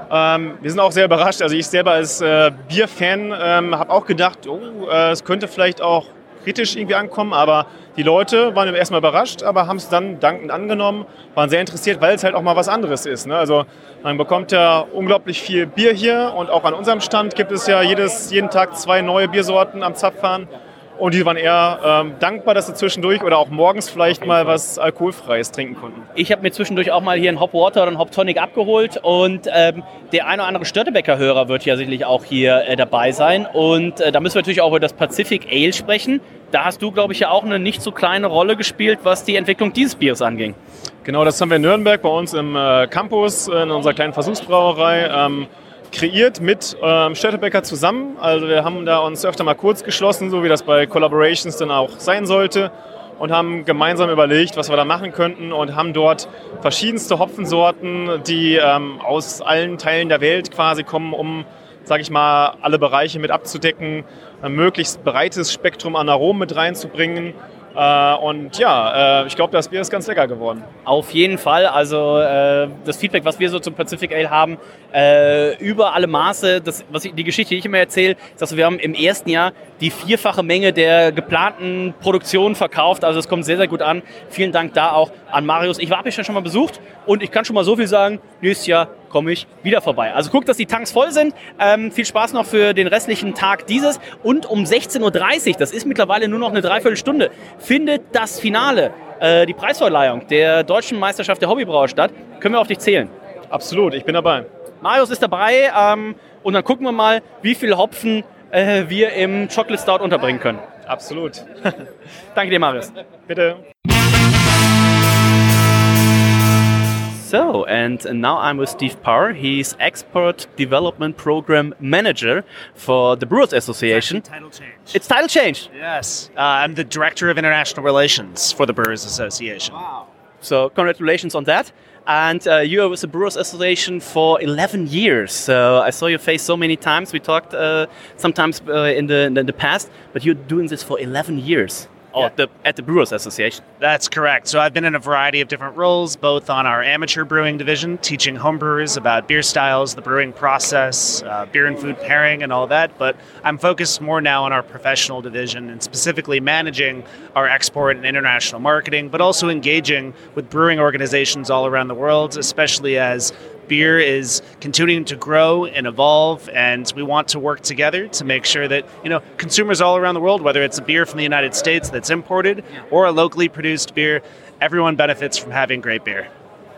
Ähm, wir sind auch sehr überrascht. Also ich selber als äh, Bierfan ähm, habe auch gedacht, oh, äh, es könnte vielleicht auch kritisch irgendwie ankommen, aber die Leute waren erstmal überrascht, aber haben es dann dankend angenommen, waren sehr interessiert, weil es halt auch mal was anderes ist. Ne? Also man bekommt ja unglaublich viel Bier hier und auch an unserem Stand gibt es ja jedes, jeden Tag zwei neue Biersorten am Zapfhahn. Und die waren eher ähm, dankbar, dass sie zwischendurch oder auch morgens vielleicht mal was Alkoholfreies trinken konnten. Ich habe mir zwischendurch auch mal hier einen Hop Water oder einen Hop Tonic abgeholt und ähm, der eine oder andere Störtebecker-Hörer wird ja sicherlich auch hier äh, dabei sein. Und äh, da müssen wir natürlich auch über das Pacific Ale sprechen. Da hast du, glaube ich, ja auch eine nicht so kleine Rolle gespielt, was die Entwicklung dieses Biers anging. Genau, das haben wir in Nürnberg bei uns im äh, Campus, in unserer kleinen Versuchsbrauerei. Ähm, kreiert mit ähm, Störtebecker zusammen. Also wir haben da uns öfter mal kurz geschlossen, so wie das bei Collaborations dann auch sein sollte und haben gemeinsam überlegt, was wir da machen könnten und haben dort verschiedenste Hopfensorten, die ähm, aus allen Teilen der Welt quasi kommen, um, sage ich mal, alle Bereiche mit abzudecken, ein möglichst breites Spektrum an Aromen mit reinzubringen äh, und ja, äh, ich glaube, das Bier ist ganz lecker geworden. Auf jeden Fall. Also äh, das Feedback, was wir so zum Pacific Ale haben, äh, über alle Maße. Das, was ich, die Geschichte, die ich immer erzähle, ist, dass wir haben im ersten Jahr die vierfache Menge der geplanten Produktion verkauft. Also es kommt sehr, sehr gut an. Vielen Dank da auch an Marius. Ich habe mich schon mal besucht und ich kann schon mal so viel sagen, nächstes Jahr komme ich wieder vorbei. Also guckt, dass die Tanks voll sind. Ähm, viel Spaß noch für den restlichen Tag dieses. Und um 16.30 Uhr, das ist mittlerweile nur noch eine Dreiviertelstunde, findet das Finale, äh, die Preisverleihung der deutschen Meisterschaft der Hobbybrauer statt. Können wir auf dich zählen? Absolut, ich bin dabei. Marius ist dabei ähm, und dann gucken wir mal, wie viel Hopfen äh, wir im Chocolate Stout unterbringen können. Absolut. *laughs* Danke dir, Marius. Bitte. So, and now I'm with Steve Parr. He's Export Development Program Manager for the Brewers Association. It's title change. It's title change. Yes, uh, I'm the Director of International Relations for the Brewers Association. Wow. So, congratulations on that. And uh, you are with the Brewers Association for 11 years. So I saw your face so many times. We talked uh, sometimes uh, in, the, in the past, but you're doing this for 11 years. Oh, at the, at the Brewers Association. That's correct. So I've been in a variety of different roles, both on our amateur brewing division, teaching homebrewers about beer styles, the brewing process, uh, beer and food pairing, and all that. But I'm focused more now on our professional division and specifically managing our export and international marketing, but also engaging with brewing organizations all around the world, especially as beer is continuing to grow and evolve, and we want to work together to make sure that you know consumers all around the world, whether it's a beer from the United States that's imported or a locally produced beer, everyone benefits from having great beer.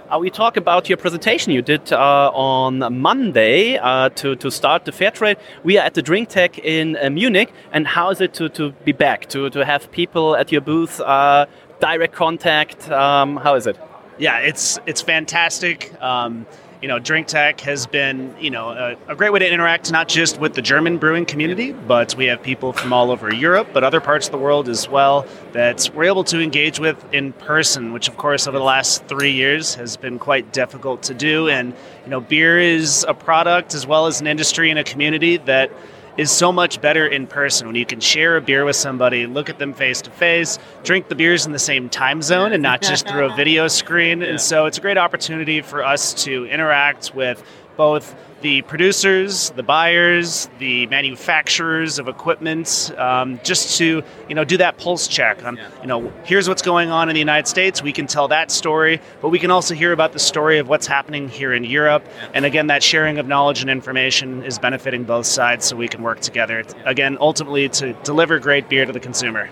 Uh, we talk about your presentation you did uh, on Monday uh, to, to start the fair trade. We are at the Drink Tech in uh, Munich, and how is it to, to be back, to, to have people at your booth, uh, direct contact? Um, how is it? Yeah, it's it's fantastic. Um, you know, Drink Tech has been, you know, a, a, great way to interact not just with the German brewing community, but we have people from all over Europe, but other parts of the world as well that we're able to engage with in person, which of course over the last three years has been quite difficult to do. And, you know, beer is a product as well as an industry and a community that is so much better in person when you can share a beer with somebody, look at them face to face, drink the beers in the same time zone and not just through a *laughs* video screen. And so it's a great opportunity for us to interact with both the producers, the buyers, the manufacturers of equipment, um, just to you know do that pulse check on you know here's what's going on in the United States. We can tell that story, but we can also hear about the story of what's happening here in Europe. And again, that sharing of knowledge and information is benefiting both sides, so we can work together again ultimately to deliver great beer to the consumer.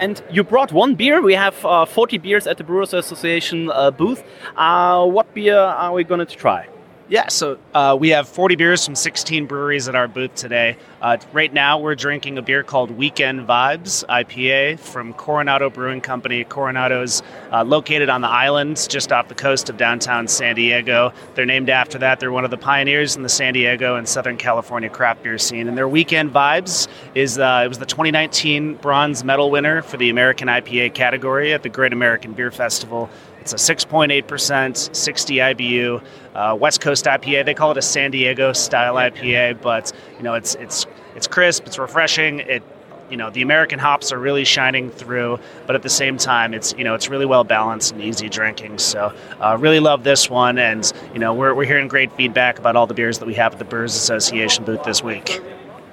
And you brought one beer. We have uh, 40 beers at the Brewers Association uh, booth. Uh, what beer are we going to try? Yeah, so uh, we have 40 beers from 16 breweries at our booth today. Uh, right now, we're drinking a beer called Weekend Vibes IPA from Coronado Brewing Company. Coronado's uh, located on the islands just off the coast of downtown San Diego. They're named after that. They're one of the pioneers in the San Diego and Southern California craft beer scene. And their Weekend Vibes is uh, it was the 2019 bronze medal winner for the American IPA category at the Great American Beer Festival it's a 6.8%, 60 IBU, uh, West Coast IPA. They call it a San Diego style IPA, but you know it's it's it's crisp, it's refreshing. It you know the American hops are really shining through, but at the same time, it's you know it's really well balanced and easy drinking. So uh, really love this one, and you know we're we're hearing great feedback about all the beers that we have at the Brewers Association booth this week.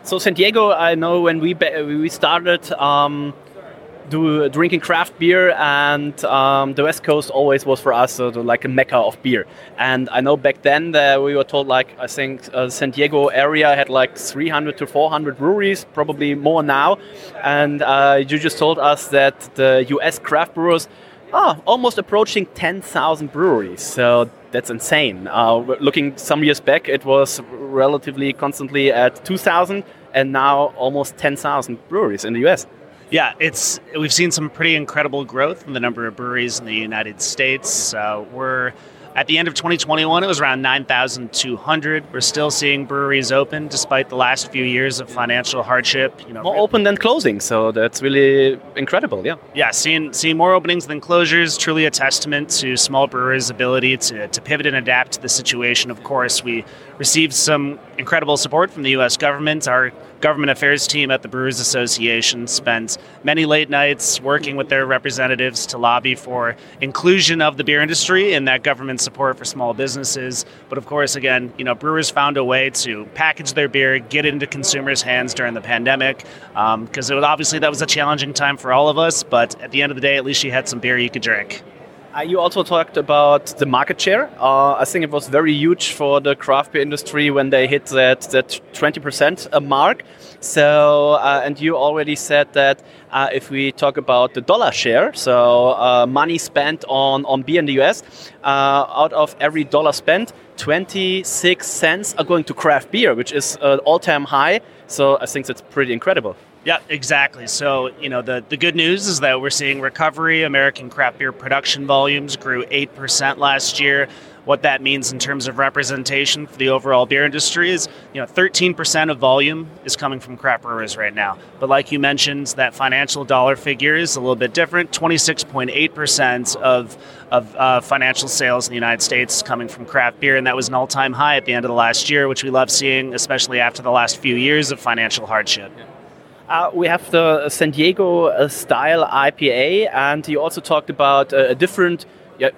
So San Diego, I know when we we started. Um, do drinking craft beer, and um, the West Coast always was for us uh, like a mecca of beer. And I know back then that we were told like I think uh, San Diego area had like 300 to 400 breweries, probably more now. And uh, you just told us that the U.S. craft brewers are almost approaching 10,000 breweries. So that's insane. Uh, looking some years back, it was relatively constantly at 2,000, and now almost 10,000 breweries in the U.S. Yeah, it's we've seen some pretty incredible growth in the number of breweries in the United States. Uh, we're at the end of 2021, it was around 9,200. We're still seeing breweries open despite the last few years of financial hardship. You know, more open than closing, so that's really incredible. Yeah. Yeah, seeing seeing more openings than closures, truly a testament to small brewers' ability to, to pivot and adapt to the situation. Of course, we received some incredible support from the U.S. government. Our government affairs team at the Brewers Association spent many late nights working with their representatives to lobby for inclusion of the beer industry in that government support for small businesses. But of course, again, you know, brewers found a way to package their beer, get it into consumers' hands during the pandemic, because um, obviously that was a challenging time for all of us. But at the end of the day, at least you had some beer you could drink. Uh, you also talked about the market share. Uh, I think it was very huge for the craft beer industry when they hit that that 20% mark. So, uh, and you already said that uh, if we talk about the dollar share, so uh, money spent on on beer in the US, uh, out of every dollar spent, 26 cents are going to craft beer, which is an all-time high. So I think that's pretty incredible. Yeah, exactly. So, you know, the, the good news is that we're seeing recovery. American craft beer production volumes grew 8% last year. What that means in terms of representation for the overall beer industry is, you know, 13% of volume is coming from craft brewers right now. But like you mentioned, that financial dollar figure is a little bit different. 26.8% of, of uh, financial sales in the United States coming from craft beer, and that was an all-time high at the end of the last year, which we love seeing, especially after the last few years of financial hardship. Yeah. Uh, we have the San Diego uh, style IPA, and you also talked about uh, a different, yeah,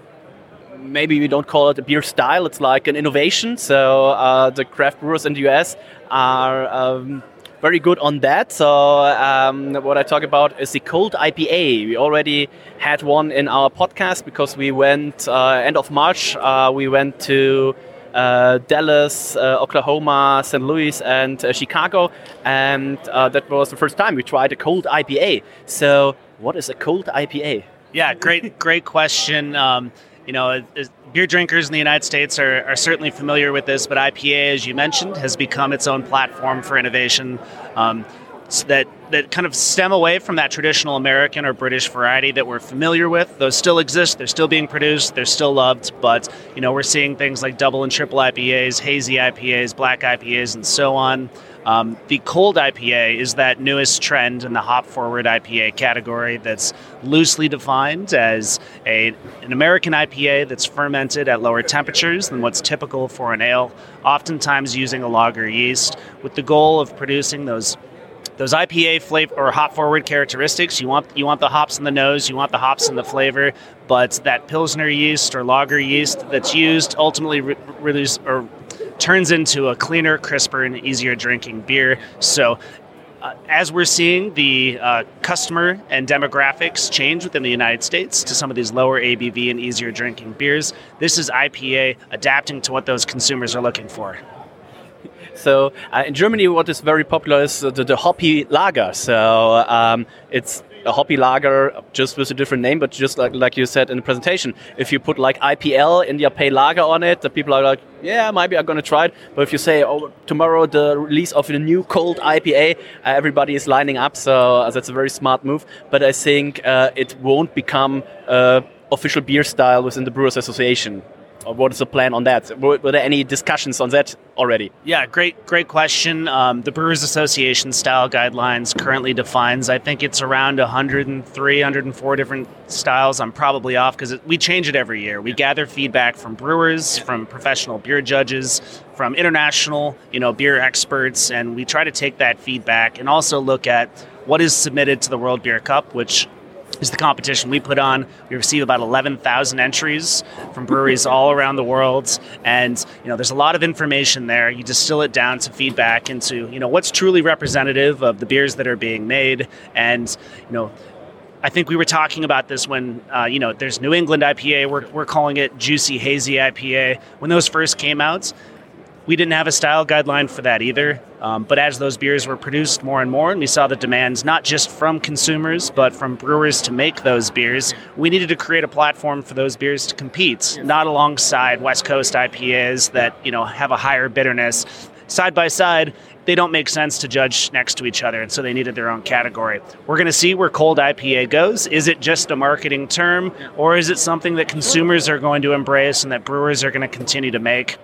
maybe we don't call it a beer style, it's like an innovation. So uh, the craft brewers in the US are um, very good on that. So um, what I talk about is the cold IPA. We already had one in our podcast because we went, end of March, we went to Dallas, uh, Oklahoma, St. Louis, and uh, Chicago. And uh, that was the first time we tried a cold IPA. So, what is a cold IPA? Yeah, great, great question. Um, you know, beer drinkers in the United States are, are, certainly familiar with this, but IPA, as you mentioned, has become its own platform for innovation. Um, that that kind of stem away from that traditional American or British variety that we're familiar with. Those still exist. They're still being produced. They're still loved. But you know, we're seeing things like double and triple IPAs, hazy IPAs, black IPAs, and so on. Um, the cold IPA is that newest trend in the hop forward IPA category that's loosely defined as a, an American IPA that's fermented at lower temperatures than what's typical for an ale, oftentimes using a lager yeast, with the goal of producing those those IPA flavor or hop forward characteristics. You want you want the hops in the nose, you want the hops in the flavor, but that pilsner yeast or lager yeast that's used ultimately re- reduce or turns into a cleaner, crisper, and easier drinking beer. So. Uh, as we're seeing the uh, customer and demographics change within the United States to some of these lower ABV and easier drinking beers, this is IPA adapting to what those consumers are looking for. So uh, in Germany, what is very popular is the, the hoppy lager. So um, it's a hoppy lager just with a different name, but just like, like you said in the presentation, if you put like IPL India Pale Lager on it, the people are like, yeah, maybe I'm gonna try it. But if you say, oh, tomorrow the release of a new cold IPA, uh, everybody is lining up. So uh, that's a very smart move. But I think uh, it won't become uh, official beer style within the Brewers Association. Or what is the plan on that? Were, were, there any discussions on that already? Yeah, great, great question. Um, the Brewers Association style guidelines currently defines, I think it's around 103, 104 different styles. I'm probably off because we change it every year. We gather feedback from brewers, from professional beer judges, from international, you know, beer experts, and we try to take that feedback and also look at what is submitted to the World Beer Cup, which is the competition we put on. We receive about 11,000 entries from breweries all around the world, and you know there's a lot of information there. You distill it down to feedback into you know what's truly representative of the beers that are being made, and you know. I think we were talking about this when, uh, you know, there's New England IPA. We're, we're calling it Juicy Hazy IPA. When those first came out, we didn't have a style guideline for that either. Um, but as those beers were produced more and more, and we saw the demands not just from consumers, but from brewers to make those beers, we needed to create a platform for those beers to compete, not alongside West Coast IPAs that you know have a higher bitterness. Side by side, they don't make sense to judge next to each other, and so they needed their own category. We're going to see where cold IPA goes. Is it just a marketing term, or is it something that consumers are going to embrace and that brewers are going to continue to make?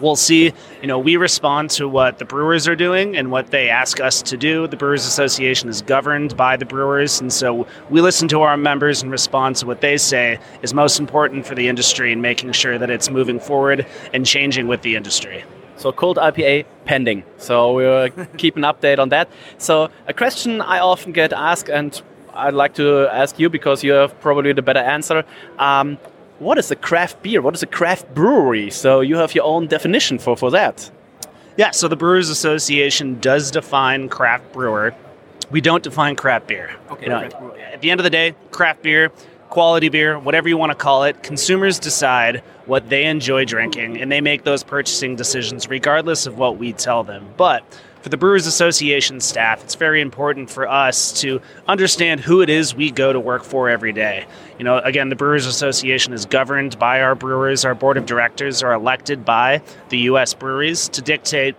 We'll see. You know, we respond to what the brewers are doing and what they ask us to do. The Brewers Association is governed by the brewers, and so we listen to our members and respond to what they say is most important for the industry and making sure that it's moving forward and changing with the industry. So cold IPA pending. So we'll *laughs* keep an update on that. So a question I often get asked, and I'd like to ask you because you have probably the better answer. Um, what is a craft beer? What is a craft brewery? So you have your own definition for, for that. Yeah, so the Brewers Association does define craft brewer. We don't define craft beer. Okay. You know, at the end of the day, craft beer, quality beer, whatever you want to call it, consumers decide what they enjoy drinking and they make those purchasing decisions regardless of what we tell them. But for the Brewers Association staff, it's very important for us to understand who it is we go to work for every day. You know, again, the Brewers Association is governed by our brewers. Our board of directors are elected by the U.S. breweries to dictate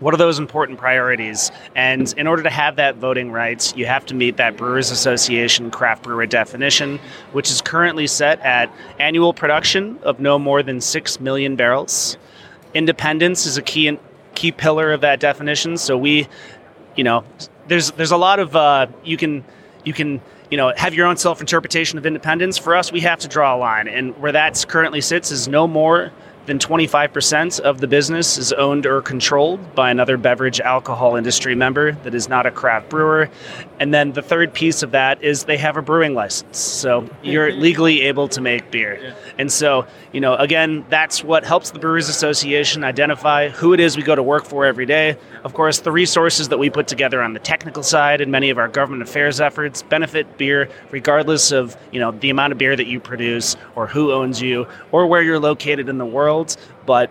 what are those important priorities? And in order to have that voting rights, you have to meet that Brewers Association craft brewer definition, which is currently set at annual production of no more than 6 million barrels. Independence is a key key pillar of that definition. So we, you know, there's there's a lot of uh, you can you can you know have your own self interpretation of independence. For us, we have to draw a line, and where that currently sits is no more than 25% of the business is owned or controlled by another beverage alcohol industry member that is not a craft brewer. And then the third piece of that is they have a brewing license. So you're legally able to make beer. And so, you know, again, that's what helps the Brewers Association identify who it is we go to work for every day. Of course, the resources that we put together on the technical side and many of our government affairs efforts benefit beer regardless of, you know, the amount of beer that you produce or who owns you or where you're located in the world but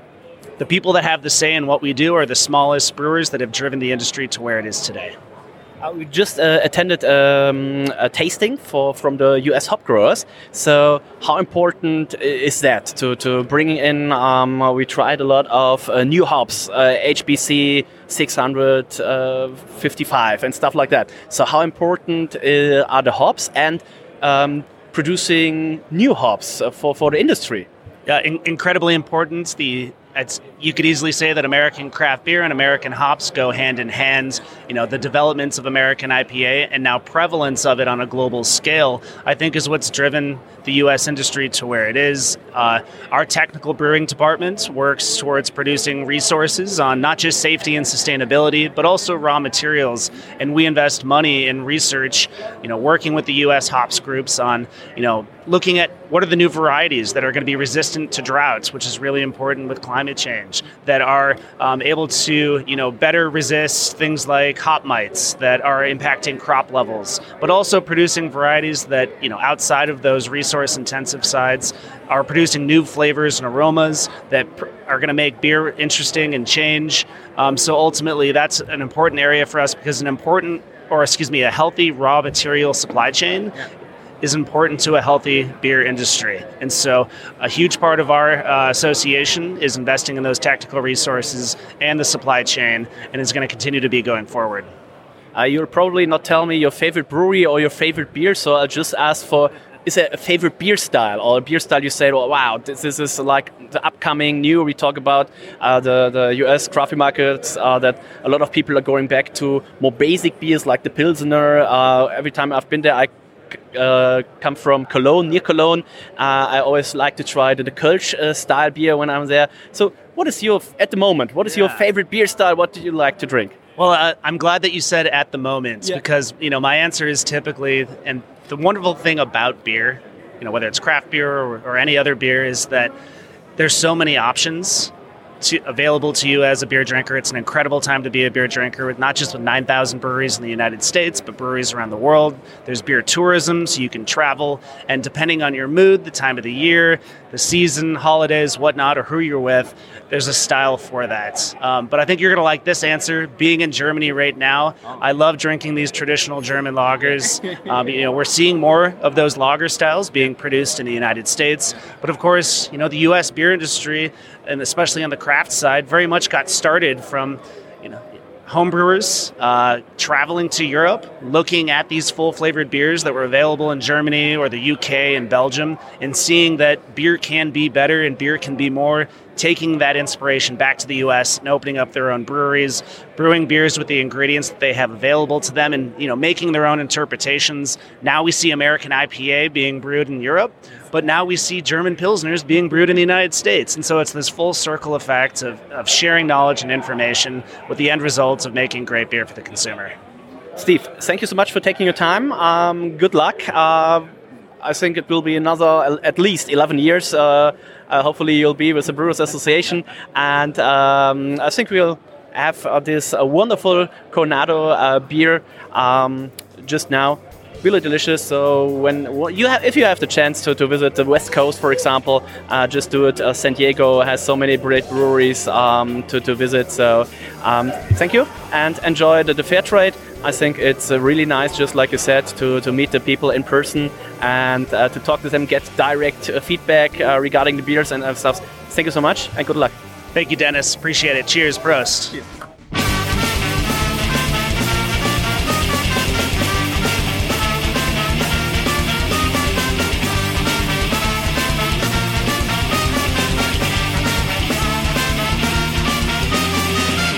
the people that have the say in what we do are the smallest brewers that have driven the industry to where it is today. Uh, we just uh, attended um, a tasting for from the U.S. hop growers. So, how important is that to to bring in? Um, we tried a lot of uh, new hops, uh, HBC 655 and stuff like that. So, how important uh, are the hops and um, producing new hops uh, for for the industry? Yeah, in- incredibly important. The you could easily say that American craft beer and American hops go hand in hand. You know, the developments of American IPA and now prevalence of it on a global scale, I think, is what's driven the U.S. industry to where it is. Uh, our technical brewing department works towards producing resources on not just safety and sustainability, but also raw materials. And we invest money in research, you know, working with the U.S. hops groups on, you know, looking at what are the new varieties that are going to be resistant to droughts, which is really important with climate change, that are um, able to, you know, better resist things like hop mites that are impacting crop levels, but also producing varieties that, you know, outside of those resource intensive sides are producing new flavors and aromas that pr- are going to make beer interesting and change. Um, so ultimately, that's an important area for us because an important, or excuse me, a healthy raw material supply chain is important to a healthy beer industry. And so, a huge part of our uh, association is investing in those tactical resources and the supply chain, and is going to continue to be going forward. Uh, you'll probably not tell me your favorite brewery or your favorite beer, so I'll just ask for is there a favorite beer style or a beer style you say, oh, wow, this, this is like the upcoming new? We talk about uh, the, the US craft markets, uh, that a lot of people are going back to more basic beers like the Pilsner. Uh, every time I've been there, I uh, come from Cologne, near Cologne. Uh, I always like to try the, the Kölsch uh, style beer when I'm there. So, what is your, at the moment, what is your favorite beer style? What do you like to drink? Well, uh, I'm glad that you said at the moment Yeah. because you know my answer is typically, and the wonderful thing about beer, you know, whether it's craft beer or, or any other beer, is that there's so many options to, available to you as a beer drinker. It's an incredible time to be a beer drinker, with not just with 9,000 breweries in the United States, but breweries around the world. There's beer tourism, so you can travel, and depending on your mood, the time of the year, the season, holidays, whatnot, or who you're with, there's a style for that. Um, but I think you're going to like this answer. Being in Germany right now, I love drinking these traditional German lagers. *laughs* Um, you know, we're seeing more of those lager styles being produced in the United States. But of course, you know, the U.S. beer industry, and especially on the craft side, very much got started from, you know, homebrewers uh, traveling to Europe, looking at these full flavored beers that were available in Germany or the UK and Belgium, and seeing that beer can be better and beer can be more. Taking that inspiration back to the US and opening up their own breweries, brewing beers with the ingredients that they have available to them, and you know making their own interpretations. Now we see American IPA being brewed in Europe, but now we see German Pilsners being brewed in the United States. And so it's this full circle effect of, of sharing knowledge and information with the end results of making great beer for the consumer. Steve, thank you so much for taking your time. Um, good luck. Uh, I think it will be another at least 11 years. Uh, uh, hopefully, you'll be with the Brewers Association, and um, I think we'll have uh, this uh, wonderful Coronado uh, beer um, just now. Really delicious. So when wh- you have, if you have the chance to, to visit the West Coast, for example, uh, just do it. Uh, San Diego has so many great breweries um, to, to visit. So um, thank you and enjoy the, the fair trade. I think it's uh, really nice, just like you said, to, to meet the people in person and uh, to talk to them, get direct uh, feedback uh, regarding the beers and stuff. Thank you so much and good luck. Thank you, Dennis. Appreciate it. Cheers, Prost.